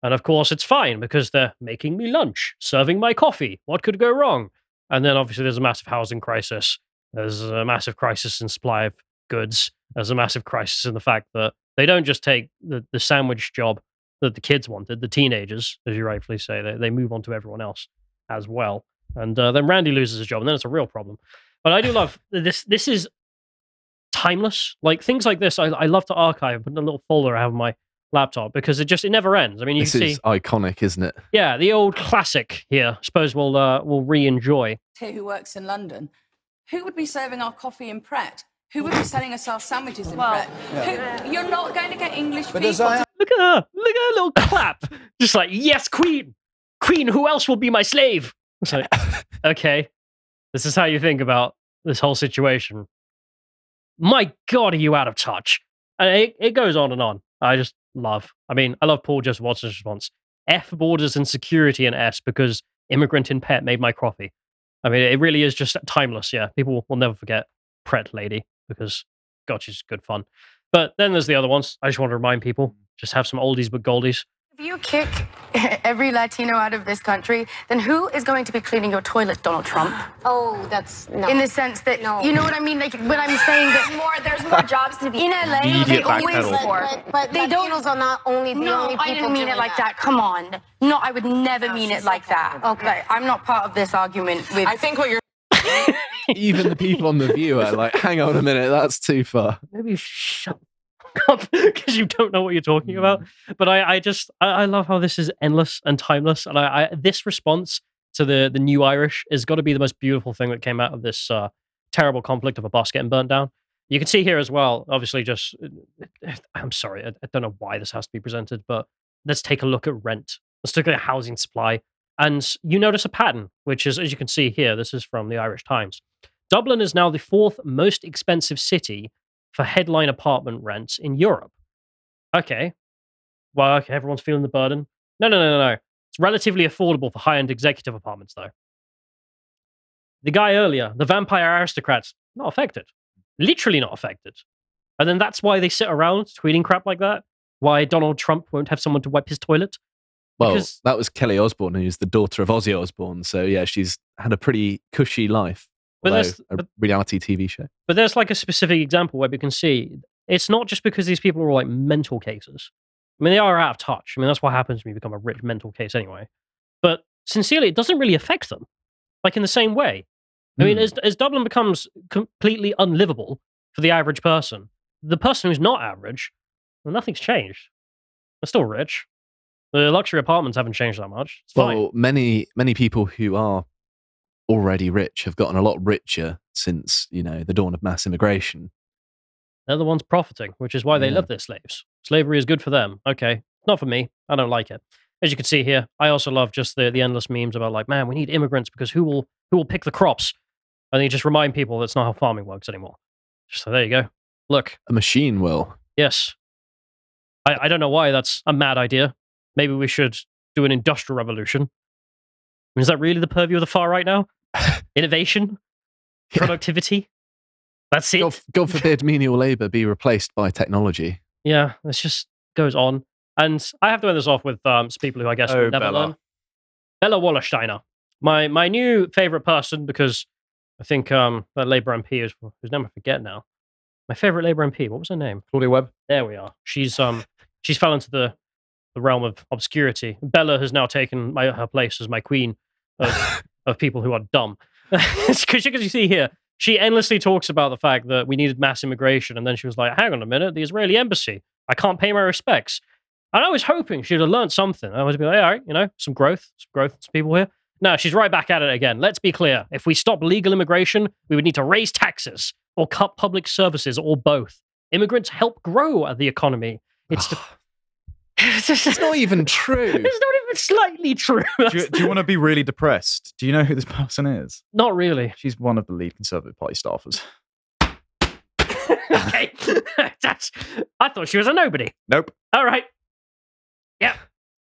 And of course, it's fine because they're making me lunch, serving my coffee. What could go wrong? And then obviously, there's a massive housing crisis. There's a massive crisis in supply of goods. There's a massive crisis in the fact that they don't just take the, the sandwich job that the kids wanted, the teenagers, as you rightfully say, they, they move on to everyone else as well. And uh, then Randy loses his job, and then it's a real problem. But I do love this. This is timeless. Like things like this, I, I love to archive, put in a little folder I have on my laptop because it just it never ends. I mean, you this can is see, iconic, isn't it? yeah, the old classic here. I suppose we'll uh, we'll re-enjoy. here who works in London, who would be serving our coffee in Pret? Who would be selling us our sandwiches in Pret? Who, you're not going to get English people. to- Look at her! Look at her little clap! Just like yes, queen, queen. Who else will be my slave? It's like okay, this is how you think about this whole situation. My God, are you out of touch? And it, it goes on and on. I just love. I mean, I love Paul Joseph Watson's response. F borders and security and S because immigrant in Pret made my coffee. I mean, it really is just timeless. Yeah, people will never forget Pret Lady because God, she's good fun. But then there's the other ones. I just want to remind people just have some oldies but goldies. If you kick every Latino out of this country, then who is going to be cleaning your toilet, Donald Trump? Oh, that's no. In the sense that you know what I mean, like when I'm saying that more, there's more jobs to be in LA. Immediate They always backpedal. for. But- but they don't. Latinos are not only the no, only I didn't people mean it like that. that. Come on. No, I would never mean it like that. Okay, I'm not part of this argument with. I think what you're. Even the people on the view are like, hang on a minute, that's too far. Maybe shut up because you don't know what you're talking about. But I, I just, I, I love how this is endless and timeless. And I, I this response to the the new Irish has got to be the most beautiful thing that came out of this uh, terrible conflict of a bus getting burnt down. You can see here as well, obviously, just, I'm sorry, I, I don't know why this has to be presented, but let's take a look at rent. Let's take a look at housing supply. And you notice a pattern, which is, as you can see here, this is from the Irish Times. Dublin is now the fourth most expensive city for headline apartment rents in Europe. Okay. Well, okay, everyone's feeling the burden. No, no, no, no, no. It's relatively affordable for high end executive apartments, though. The guy earlier, the vampire aristocrats, not affected. Literally not affected. And then that's why they sit around tweeting crap like that. Why Donald Trump won't have someone to wipe his toilet. Well, Because- that was Kelly Osbourne, who's the daughter of Ozzy Osbourne. So yeah, she's had a pretty cushy life. But that's- a reality TV show. But there's like a specific example where we can see it's not just because these people are all like mental cases. I mean, they are out of touch. I mean, that's what happens when you become a rich mental case anyway. But sincerely, it doesn't really affect them, like in the same way. I mean, Hmm. as, as Dublin becomes completely unlivable for the average person, the person who's not average, well, nothing's changed. They're still rich. The luxury apartments haven't changed that much. It's fine. Well, many many people who are already rich have gotten a lot richer since you know the dawn of mass immigration. They're the ones profiting, which is why they Yeah. love their slaves. Slavery is good for them. Okay. Not for me. I don't like it. As you can see here, I also love just the, the endless memes about like, man, we need immigrants because who will who will pick the crops? And you just remind people that's not how farming works anymore. So there you go. Look, A machine will. yes. I, I don't know why that's a mad idea. Maybe we should do an industrial revolution. I mean, is that really the purview of the far right now? Innovation? Productivity? That's it. God, God forbid menial labor be replaced by technology. Yeah, this just goes on. And I have to end this off with um, some people who I guess Oh, will never Bella. learn. Bella Wallersteiner, my my new favorite person because I think um, that Labour MP is whose name I forget now. My favorite Labour MP. What was her name? Claudia Webbe. There we are. She's um she's fell into the the realm of obscurity. Bella has now taken my her place as my queen of, of people who are dumb. Because you see here, she endlessly talks about the fact that we needed mass immigration, and then she was like, "Hang on a minute, the Israeli embassy. I can't pay my respects." And I was hoping she'd have learned something. I was be like, "All right, you know, some growth, some growth, some people here." No, she's right back at it again. Let's be clear: if we stop legal immigration, we would need to raise taxes or cut public services, or both. Immigrants help grow the economy. It's the- it's not even true. It's not even slightly true. Do you, do you want to be really depressed? Do you know who this person is? Not really. She's one of the lead Conservative Party staffers. okay, that's. I thought she was a nobody. Nope. All right. Yeah.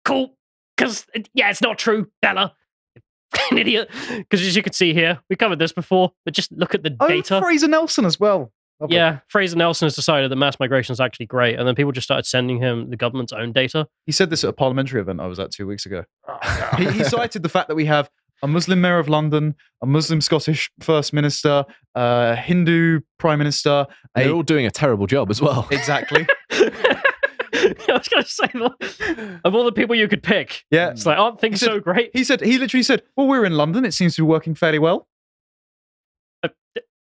Cool. Because yeah, it's not true, Bella. An idiot. Because as you can see here, we covered this before, but just look at the data. Oh, data. Fraser Nelson as well. Lovely. Yeah, Fraser Nelson has decided that mass migration is actually great, and then people just started sending him the government's own data. He said this at a parliamentary event I was at two weeks ago. Oh, he, he cited the fact that we have a Muslim mayor of London, a Muslim Scottish first minister, a Hindu prime minister. A- they're all doing a terrible job as well. Exactly. I was going to say, like, of all the people you could pick, Yeah. it's like, aren't things said- so great? He said he literally said, "Well, we're in London. It seems to be working fairly well."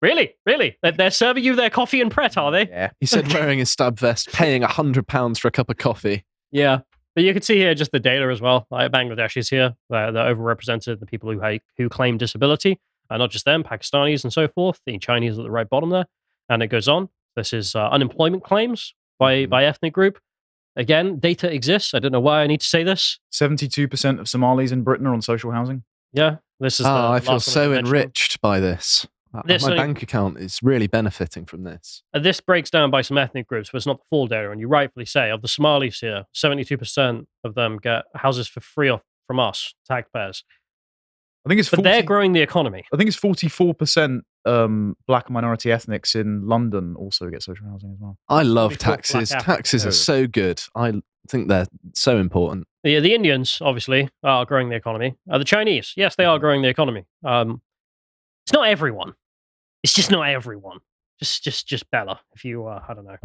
Really? Really? They're, they're serving you their coffee and Pret, are they? Yeah. He said wearing a stab vest, paying a hundred pounds for a cup of coffee. Yeah. But you can see here just the data as well. Like Bangladesh is here. They're, they're overrepresented, the people who, ha- who claim disability. Uh, not just them, Pakistanis and so forth. The Chinese at the right bottom there. And it goes on. This is uh, unemployment claims by, by ethnic group. Again, data exists. I don't know why I need to say this. Seventy-two percent of Somalis in Britain are on social housing. Yeah. This is the Ah, I feel so enriched by this. Uh, This My only- bank account is really benefiting from this. Uh, this breaks down by some ethnic groups, but it's not the full data. And you rightfully say, of the Somalis here, 72% of them get houses for free off from us, taxpayers. I think it's But 40, they're growing the economy. I think it's forty-four percent um, black and minority ethnics in London also get social housing as well. I love taxes. Taxes are so good. I think they're so important. Yeah, the Indians, obviously, are growing the economy. Uh, the Chinese, yes, they are growing the economy. Um, it's not everyone. It's just not everyone. Just, just, just Bella. If you, uh, I don't know.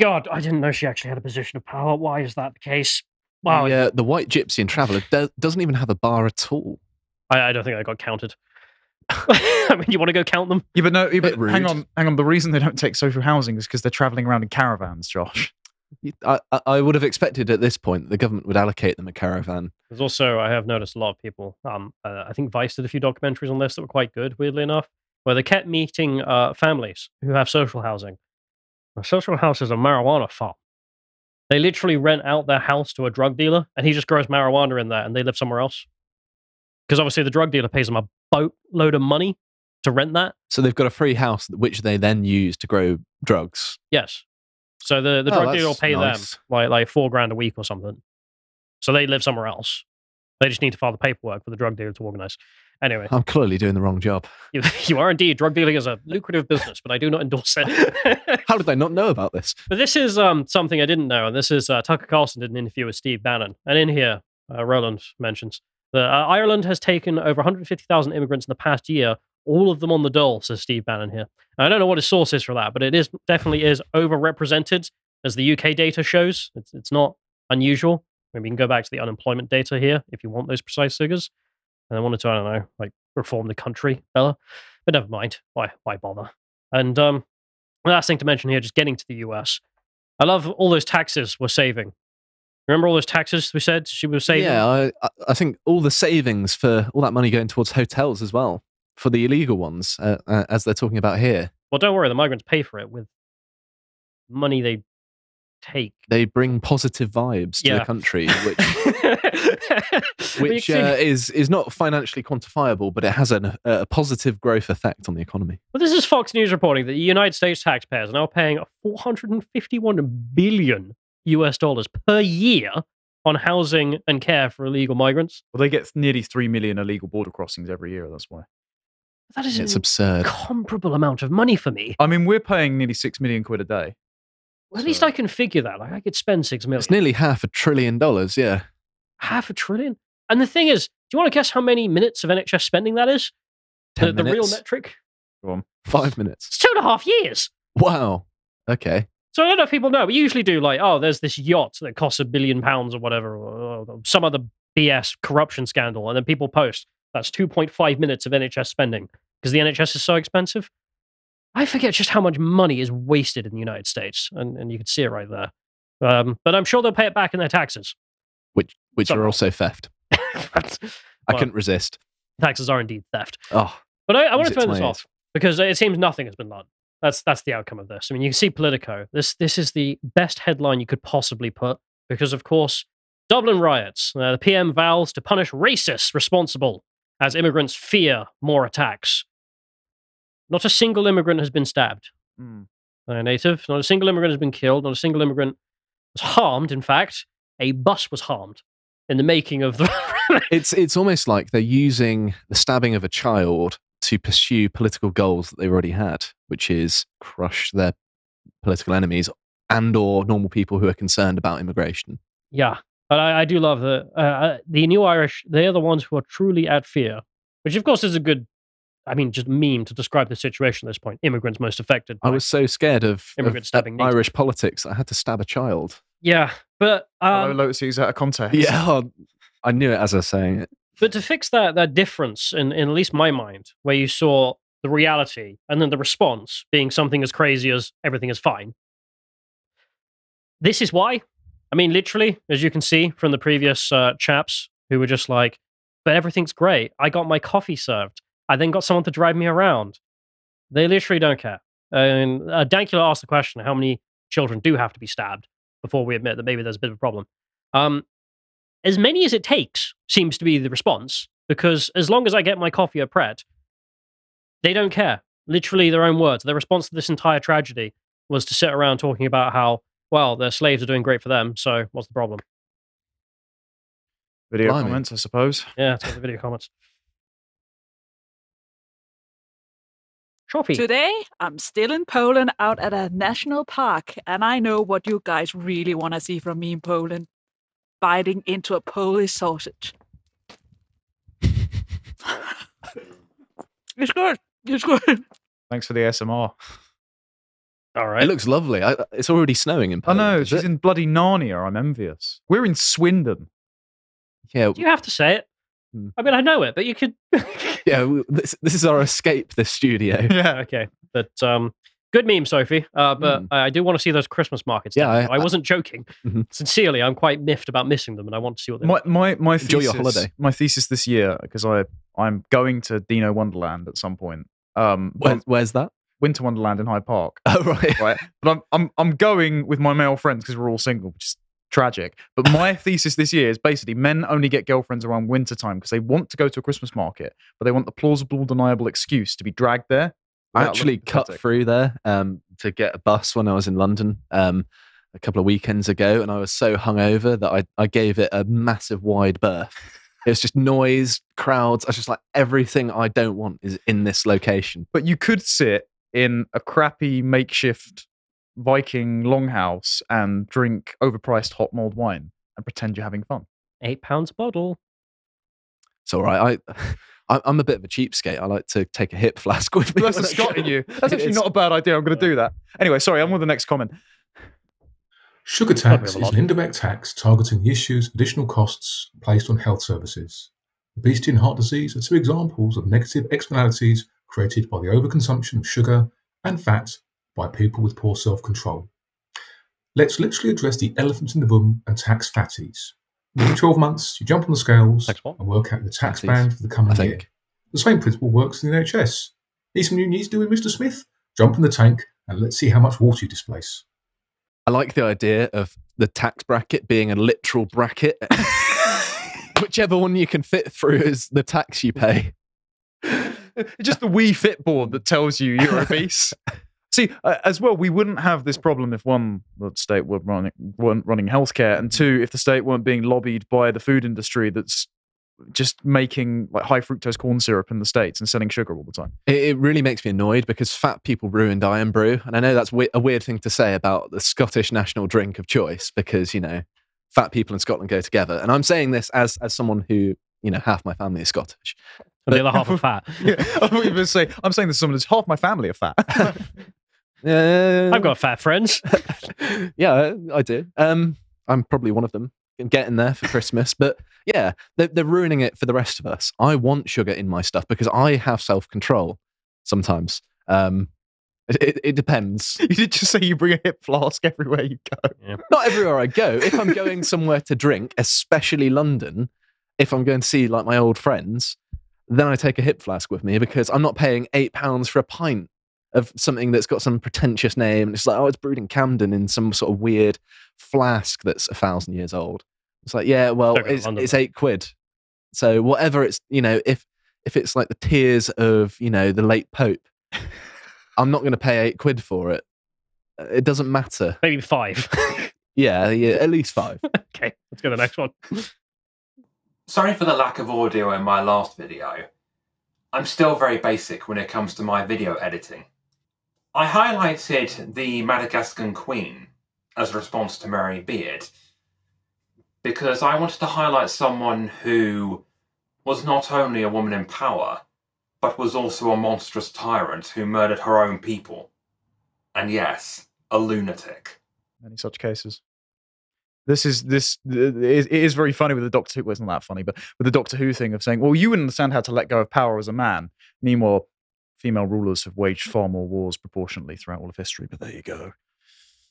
God, I didn't know she actually had a position of power. Why is that the case? Wow, The, uh, the white gypsy and traveller do- doesn't even have a bar at all. I, I don't think I got counted. I mean, you want to go count them? Yeah, but no, yeah, Bit but hang on, hang on. The reason they don't take social housing is because they're traveling around in caravans, Josh. I, I- I would have expected at this point the government would allocate them a caravan. There's also, I have noticed a lot of people. Um, uh, I think Vice did a few documentaries on this that were quite good, weirdly enough, where they kept meeting uh, families who have social housing. A social house is a marijuana farm. They literally rent out their house to a drug dealer, and he just grows marijuana in there, and they live somewhere else. Because obviously, the drug dealer pays them a boatload of money to rent that. So they've got a free house which they then use to grow drugs. Yes. So the, the Oh, drug dealer will pay nice. them like like four grand a week or something. So they live somewhere else. They just need to file the paperwork for the drug dealer to organize. Anyway, I'm clearly doing the wrong job. you, you are indeed. Drug dealing is a lucrative business, but I do not endorse it. How did I not know about this? but this is um, something I didn't know, and this is uh, Tucker Carlson did an interview with Steve Bannon, and in here, uh, Roland mentions that uh, Ireland has taken over 150,000 immigrants in the past year, all of them on the dole, says Steve Bannon here. And I don't know what his source is for that, but it is definitely is overrepresented as the UK data shows. It's, it's not unusual. Maybe you can go back to the unemployment data here if you want those precise figures. And I wanted to, I don't know, like reform the country, Bella. But never mind. Why why bother? And um last thing to mention here, just getting to the US. I love all those taxes we're saving. Remember all those taxes we said she was saving? Yeah, I, I- think all the savings for all that money going towards hotels as well, for the illegal ones, uh, uh, as they're talking about here. Well, don't worry, the migrants pay for it with money they take. They bring positive vibes to Yeah. the country, which which uh, is is not financially quantifiable, but it has an, a positive growth effect on the economy. Well, this is Fox News reporting that the United States taxpayers are now paying 451 billion US dollars per year on housing and care for illegal migrants. Well, they get nearly three million illegal border crossings every year. That's why. That is It's an absurd. incomparable amount of money for me. I mean, we're paying nearly six million quid a day. Well, at least I can figure that. Like I could spend six million, It's nearly half a trillion dollars. Yeah, half a trillion. And the thing is, do you want to guess how many minutes of NHS spending that is? The, the real metric? Go on. five minutes. It's two and a half years. Wow. Okay. So I don't know if people know. We usually do like, oh, there's this yacht that costs a billion pounds or whatever, or, or some other BS corruption scandal, and then people post that's 2.5 minutes of NHS spending. because the NHS is so expensive. I forget just how much money is wasted in the United States, and, and you can see it right there. Um, but I'm sure they'll pay it back in their taxes. Which which Somehow. are also theft. I Well, couldn't resist. Taxes are indeed theft. Oh, But I, I want to throw this off because it seems nothing has been done. That's that's the outcome of this. I mean, you can see Politico. This this is the best headline you could possibly put because, of course, Dublin riots. Uh, the PM vows to punish racists responsible as immigrants fear more attacks. Not a single immigrant has been stabbed. Mm. A native. Not a single immigrant has been killed. Not a single immigrant was harmed. In fact, a bus was harmed in the making of the. it's it's almost like they're using the stabbing of a child to pursue political goals that they've already had, which is crush their political enemies and or normal people who are concerned about immigration. Yeah, but I, I do love the uh, uh, the new Irish. They are the ones who are truly at fear, which of course is a good, I mean, just meme to describe the situation at this point. Immigrants most affected. I was so scared of, of Immigrants stabbing uh. Irish politics, I had to stab a child. yeah, but Hello, um, Lotus Ease out of context. Yeah, oh, I knew it as I was saying it. but to fix that that difference in, in at least my mind, where you saw the reality and then the response being something as crazy as everything is fine. This is why. I mean, literally, as you can see from the previous uh, chaps who were just like, but everything's great. I got my coffee served. I then got someone to drive me around. They literally don't care. And uh, Dankula asked the question how many children do have to be stabbed before we admit that maybe there's a bit of a problem. Um, as many as it takes seems to be the response because as long as I get my coffee at Pret, they don't care. Literally, their own words. Their response to this entire tragedy was to sit around talking about how, well, their slaves are doing great for them, so what's the problem? Video Blimey. comments, I suppose. Yeah, it's the video comments. Shoppy. Today, I'm still in Poland out at a national park, and I know what you guys really want to see from me in Poland biting into a Polish sausage. it's good. It's good. Thanks for the SMR. All right. It looks lovely. I, it's already snowing in Poland. I know, she's it? in bloody Narnia. I'm envious. We're in Swindon. Yeah, Do you have to say it? Hmm. I mean, I know it, but you could. yeah. w- This, this is our escape. This studio. Yeah. okay, but um, good meme, Sophie. Uh, but Mm. I, I do want to see those Christmas markets. Yeah, definitely. I- I, wasn't joking. Mhm. Sincerely, I'm quite miffed about missing them, and I want to see what they. My my my Enjoy thesis, your holiday. My thesis this year because I I'm going to Dino Wonderland at some point. Um, Where, but where's that? Winter Wonderland in Hyde Park. Oh right. right? But I'm I'm I'm going with my male friends because we're all single, which is tragic. But my thesis this year is basically men only get girlfriends around winter time because they want to go to a Christmas market, but they want the plausible, deniable excuse to be dragged there. I actually cut pathetic. through there um, to get a bus when I was in London um, a couple of weekends ago, and I was so hungover that I, I gave it a massive wide berth. It was just noise, crowds. I was just like, everything I don't want is in this location. But you could sit in a crappy makeshift Viking longhouse and drink overpriced hot mulled wine and pretend you're having fun. Eight pounds a bottle. It's all right. I, I, I'm a bit of a cheapskate. I like to take a hip flask with me. That's when a I Scot in you. That's actually not a bad idea. I'm going to do that. Anyway, sorry, I'm with the next comment. Sugar tax is an indirect tax targeting the issues additional costs placed on health services. Obesity and heart disease are two examples of negative externalities created by the overconsumption of sugar and fat by people with poor self control. Let's literally address the elephant in the room and tax fatties. Within 12 months, you jump on the scales and work out the tax band for the coming year. The same principle works in the NHS. Need some new knees doing, Mr. Smith? Jump in the tank and let's see how much water you displace. I like the idea of the tax bracket being a literal bracket. Whichever one you can fit through is the tax you pay. It's just the Wii Fit board that tells you you're obese. See, uh, as well, we wouldn't have this problem if one, the state were running, weren't running healthcare, and two, if the state weren't being lobbied by the food industry that's just making like high fructose corn syrup in the states and selling sugar all the time. It, it really makes me annoyed because fat people ruined Irn-Bru. And I know that's we- a weird thing to say about the Scottish national drink of choice because, you know, fat people in Scotland go together. And I'm saying this as, as someone who, you know, half my family is Scottish. And the other half are fat. Yeah, I thought you were say I'm saying this to someone who's half my family are fat. Uh, I've got fat friends. yeah, I do. Um, I'm probably one of them. I'm getting there for Christmas, but yeah, they're, they're ruining it for the rest of us. I want sugar in my stuff because I have self control. sometimes. Um, it, it, it depends. You did just say you bring a hip flask everywhere you go. Not everywhere I go. If I'm going somewhere to drink, especially London, if I'm going to see like my old friends, then I take a hip flask with me because I'm not paying eight pounds for a pint of something that's got some pretentious name. And it's like, oh, it's brewed in Camden in some sort of weird flask that's a thousand years old. It's like, yeah, well, it's, it's eight quid. So whatever it's, you know, if if it's like the tears of, you know, the late Pope, I'm not going to pay eight quid for it. Uh, It doesn't matter. Maybe five. Yeah, yeah, at least five. okay, let's go to the next one. Sorry for the lack of audio in my last video. I'm still very basic when it comes to my video editing. I highlighted the Madagascan Queen as a response to Mary Beard because I wanted to highlight someone who was not only a woman in power, but was also a monstrous tyrant who murdered her own people. And yes, a lunatic. Many such cases. This is this it is- very funny with the Doctor Who. Well, it's not that funny, but with the Doctor Who thing of saying, "Well, you wouldn't understand how to let go of power as a man." Meanwhile, female rulers have waged far more wars proportionately throughout all of history. But there you go.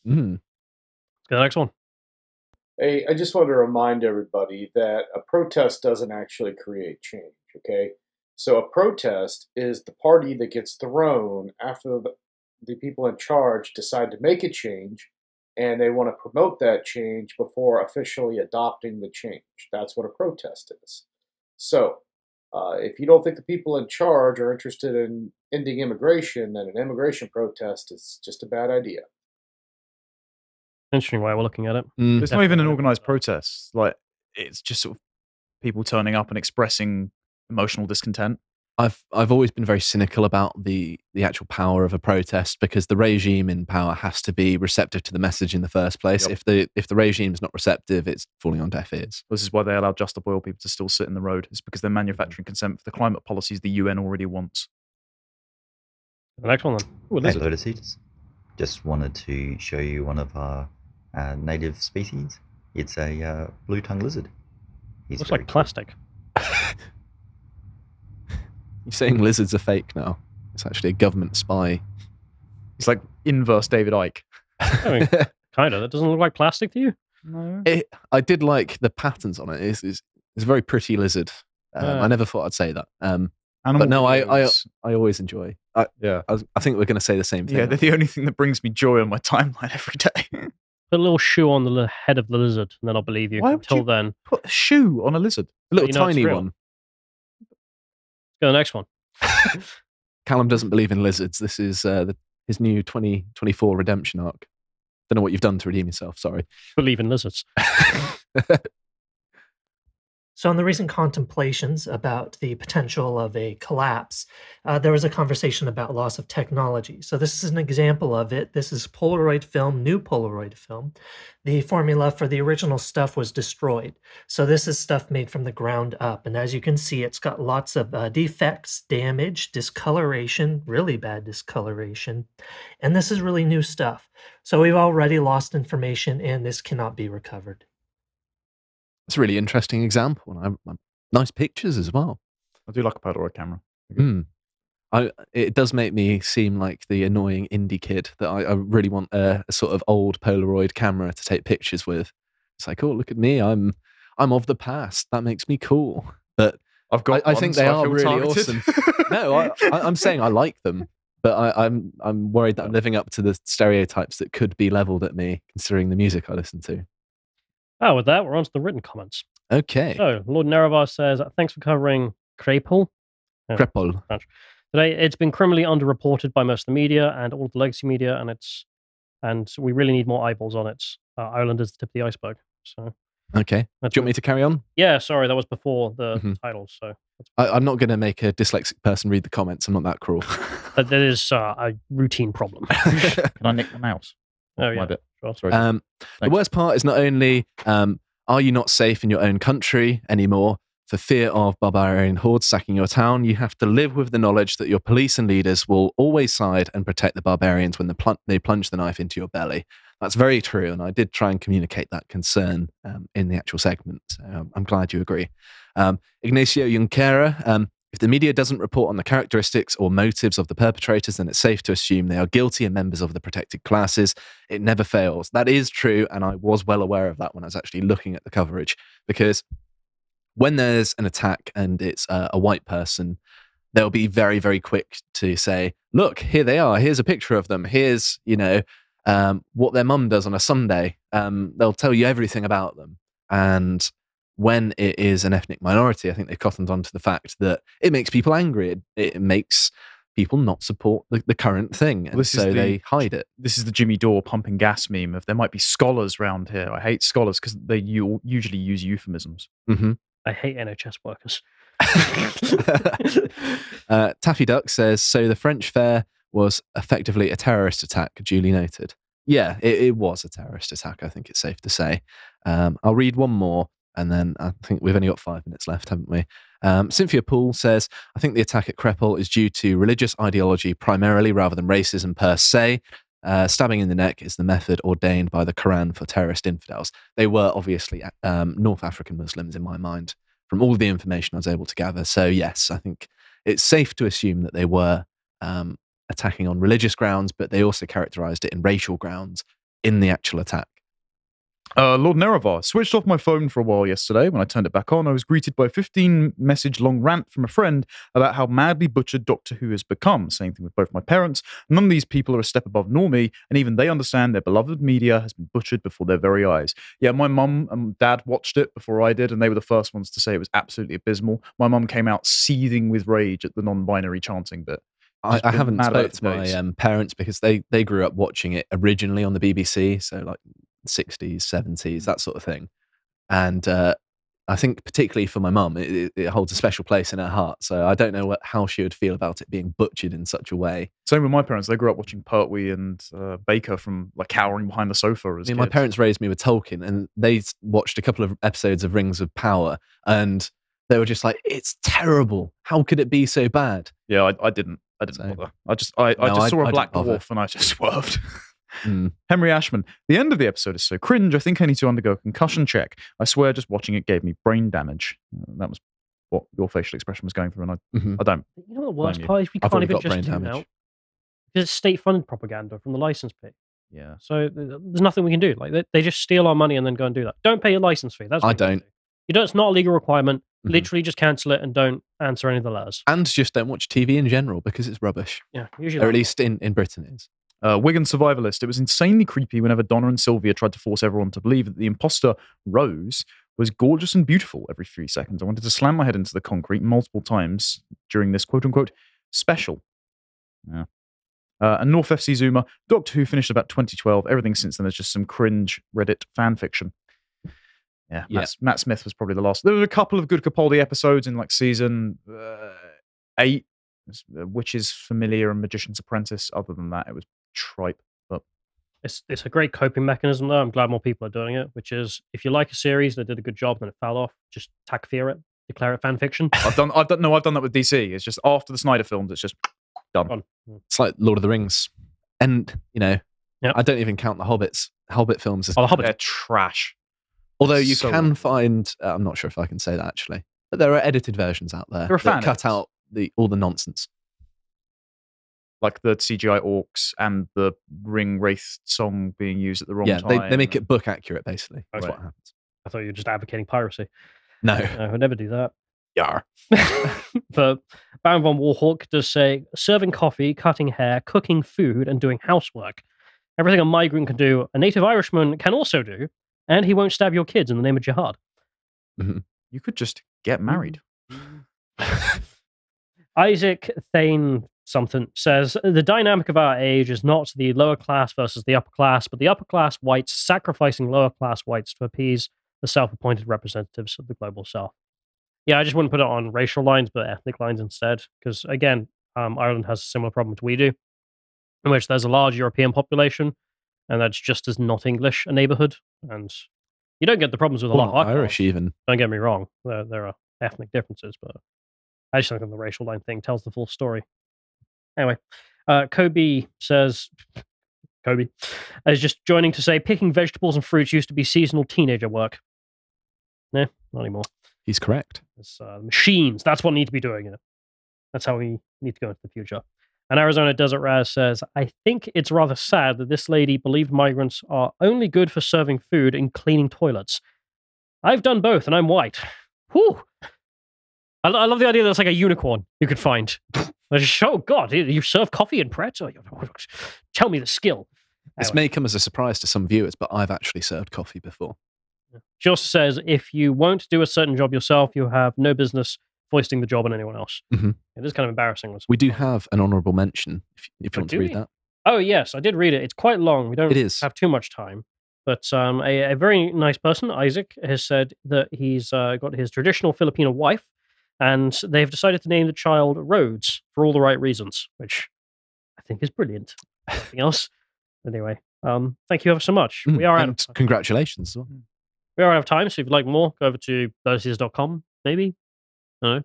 Mm. Let's go to the next one. Hey, I just want to remind everybody that a protest doesn't actually create change, okay? So a protest is the party that gets thrown after the, the people in charge decide to make a change and they want to promote that change before officially adopting the change. That's what a protest is. So, uh, if you don't think the people in charge are interested in ending immigration, then an immigration protest is just a bad idea. Interesting way we're looking at it. Mm. It's not even an organized protest. Like it's just sort of people turning up and expressing emotional discontent. I've I've always been very cynical about the the actual power of a protest because the regime in power has to be receptive to the message in the first place. Yep. If the if the regime is not receptive, it's falling on deaf ears. This is why they allow just the oil people to still sit in the road. It's because they're manufacturing consent for the climate policies the UN already wants. The next one then. Ooh, a Hey. Lotus Eaters. Just wanted to show you one of our uh, native species. It's a uh, blue tongue lizard. He's Looks very like plastic. You're saying lizards are fake now. It's actually a government spy. It's like inverse David Icke. I mean, kind of. That doesn't look like plastic to you. No. It, I did like the patterns on it. It's, it's, it's a very pretty lizard. Um. I never thought I'd say that. Um, Animal but no, I, I. I always enjoy. I, Yeah. I, was- I think we're going to say the same thing. Yeah, they're the only thing that brings me joy on my timeline every day. Put a little shoe on the head of the lizard, and then I'll believe you. Why would Until you- then, Put a shoe on a lizard. a little you know it's tiny real. one. go to the next one. Callum doesn't believe in lizards. This is uh, the, his new 2024 redemption arc. Don't know what you've done to redeem yourself. Sorry. Believe in lizards. So, in the recent contemplations about the potential of a collapse, uh, there was a conversation about loss of technology. So, this is an example of it. This is Polaroid film, new Polaroid film. The formula for the original stuff was destroyed. So, this is stuff made from the ground up. And as you can see, it's got lots of uh, defects, damage, discoloration, really bad discoloration. And this is really new stuff. So, we've already lost information, and this cannot be recovered. It's a really interesting example. And I, I, nice pictures as well. I do like a Polaroid camera. Mm. I, it does make me seem like the annoying indie kid that I, I really want a, a sort of old Polaroid camera to take pictures with. It's like, oh, look at me. I'm I'm of the past. That makes me cool. But I've got I, I think they are really targeted. awesome. no, I, I, I'm saying I like them, but I, I'm I'm worried that I'm living up to the stereotypes that could be leveled at me, considering the music I listen to. Oh, with that, we're on to the written comments. Okay, So, Lord Nerevar says, Thanks for covering Crépol. Yeah, Crépol. Today, it's been criminally underreported by most of the media and all of the legacy media, and it's and we really need more eyeballs on it. Uh, Ireland is the tip of the iceberg. So, Okay. Do you want me to carry on? yeah, sorry, that was before the Mhm. title. So, I, I'm not going to make a dyslexic person read the comments. I'm not that cruel. but that is uh, a routine problem. Can I nick the mouse? Oh, My yeah. Sorry. Um, the worst part is not only um, are you not safe in your own country anymore for fear of barbarian hordes sacking your town, you have to live with the knowledge that your police and leaders will always side and protect the barbarians when the plun- they plunge the knife into your belly. That's very true, and I did try and communicate that concern um, in the actual segment. So um, I'm glad you agree. Um, Ignacio Junquera, um, If the media doesn't report on the characteristics or motives of the perpetrators, then it's safe to assume they are guilty and members of the protected classes. It never fails. That is true, and I was well aware of that when I was actually looking at the coverage because when there's an attack and it's a, a white person, they'll be very, very quick to say, "Look, here they are. Here's a picture of them. Here's you know um, what their mum does on a Sunday." Um, they'll tell you everything about them, and when it is an ethnic minority, I think they've cottoned on to the fact that it makes people angry. It, it makes people not support the, the current thing, and This is so the- they hide it. This is the Jimmy Dore pumping gas meme of there might be scholars round here. I hate scholars because they u- usually use euphemisms. Mm-hmm. I hate NHS workers. Uh, Taffy Duck says, so the French fair was effectively a terrorist attack, duly noted. Yeah, it, it was a terrorist attack, I think it's safe to say. Um, I'll read one more, and then I think we've only got five minutes left, haven't we? Um, Cynthia Poole says, I think the attack at Crépol is due to religious ideology primarily rather than racism per se. Uh, stabbing in the neck is the method ordained by the Quran for terrorist infidels. They were obviously um, North African Muslims in my mind, from all the information I was able to gather. So, yes, I think it's safe to assume that they were um, attacking on religious grounds, but they also characterized it in racial grounds in the actual attack. Uh, Lord Nerevar switched off my phone for a while yesterday. When I turned it back on, I was greeted by a 15 message long rant from a friend about how madly butchered Doctor Who has become. Same thing with both my parents. None of these people are a step above normie, and even they understand their beloved media has been butchered before their very eyes. Yeah, my mum and dad watched it before I did, and they were the first ones to say it was absolutely abysmal. My mum came out seething with rage at the non binary chanting bit. I, I haven't spoke to my um, parents because they they grew up watching it originally on the BBC, so like 60s, 70s, that sort of thing. And uh, I think particularly for my mum, it, it- holds a special place in her heart. So I don't know what, how she would feel about it being butchered in such a way. Same with my parents. They grew up watching Pertwee and uh, Baker from like cowering behind the sofa I as mean, my parents raised me with Tolkien, and they watched a couple of episodes of Rings of Power, and they were just like, "It's terrible. How could it be so bad?" Yeah, I, I didn't. I didn't bother. I just, I, I just I- saw I a black dwarf and I just swerved. Mm. Henry Ashman. The end of the episode is so cringe. I think I need to undergo a concussion check. I swear, just watching it gave me brain damage. Uh, that was what your facial expression was going through, and I, Mhm. I don't. You know what the worst part is? We I've can't even just brain do damage. now. Because it's state-funded propaganda from the license fee. Yeah. So there's nothing we can do. Like they, they just steal our money and then go and do that. Don't pay your license fee. That's I what you don't. do. You don't. It's not a legal requirement. Mhm. Literally, just cancel it and don't answer any of the letters. And just don't watch TV in general because it's rubbish. Yeah, usually. Or at least in, in Britain it is. Uh, Wigan Survivalist. It was insanely creepy whenever Donna and Sylvia tried to force everyone to believe that the imposter, Rose, was gorgeous and beautiful every three seconds. I wanted to slam my head into the concrete multiple times during this quote unquote special. Yeah. Uh, and North FC Zoomer. Doctor Who finished about 2012. Everything since then is just some cringe Reddit fan fiction. Yeah, Yeah. Matt, Matt Smith was probably the last. There were a couple of good Capaldi episodes in like season uh, eight, uh, Witch's Familiar and Magician's Apprentice. Other than that, it was tripe. But It's it's a great coping mechanism though. I'm glad more people are doing it. Which is, if you like a series that did a good job and it fell off, just tag fear it, declare it fan fiction. I've done, I've done, no, I've done that with DC. It's just after the Snyder films, it's just done. It's like Lord of the Rings. And, you know, Yep. I don't even count the Hobbits. Hobbit films as Oh, the Hobbit. They're trash. Although you So- can find, uh, I'm not sure if I can say that actually, but there are edited versions out there There are that fan cut edits. out the all the nonsense. Like the CGI orcs and the Ring Wraith song being used at the wrong yeah, time. they, they make it book accurate basically. That's Right. what happens. I thought you were just advocating piracy. No. I would never do that. Yar. but Baron von Warhawk does say serving coffee, cutting hair, cooking food, and doing housework. Everything a migrant can do, a native Irishman can also do, and he won't stab your kids in the name of jihad. Mm-hmm. You could just get married. Isaac Thane something says the dynamic of our age is not the lower class versus the upper class, but the upper class whites sacrificing lower class whites to appease the self appointed representatives of the global south. Yeah, I just wouldn't put it on racial lines, but ethnic lines instead. Because again, um, Ireland has a similar problem to we do, in which there's a large European population, and that's just as not English a neighborhood. And you don't get the problems with a lot of Irish even. don't get me wrong, there, there are ethnic differences, but I just think the racial line thing tells the full story. Anyway, uh, Kobe says, Kobe is just joining to say picking vegetables and fruits used to be seasonal teenager work. No, not anymore. He's correct. It's uh, machines. That's what need to be doing it. That's how we need to go into the future. And Arizona Desert Raz says, I think it's rather sad that this lady believed migrants are only good for serving food and cleaning toilets. I've done both, and I'm white. Whew. I, lo- I love the idea that it's like a unicorn you could find. Oh, God, you serve coffee in Pret? Oh, Tell me the skill. This may come as a surprise to some viewers, but I've actually served coffee before. She also says if you won't do a certain job yourself, you have no business foisting the job on anyone else. Mhm. It is kind of embarrassing. We do have an honourable mention if, if you Oh, want to read we? that. Oh yes, I did read it. It's quite long. We don't It is. have too much time. But um, a, a very nice person, Isaac, has said that he's uh, got his traditional Filipino wife, and they've decided to name the child Rhodes for all the right reasons, which I think is brilliant. Anything else? Anyway, um, thank you ever so much. Mm, we are out and of congratulations we are out of time. So if you'd like more, go over to com. maybe. I don't know.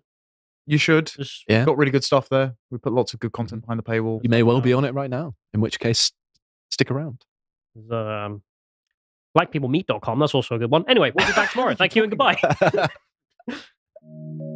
You should. Yeah. Got really good stuff there. We put lots of good content behind the paywall. You may well be on it right now, in which case, stick around. There's, um, likepeoplemeet.com. That's also a good one. Anyway, we'll be back tomorrow. Thank you and goodbye.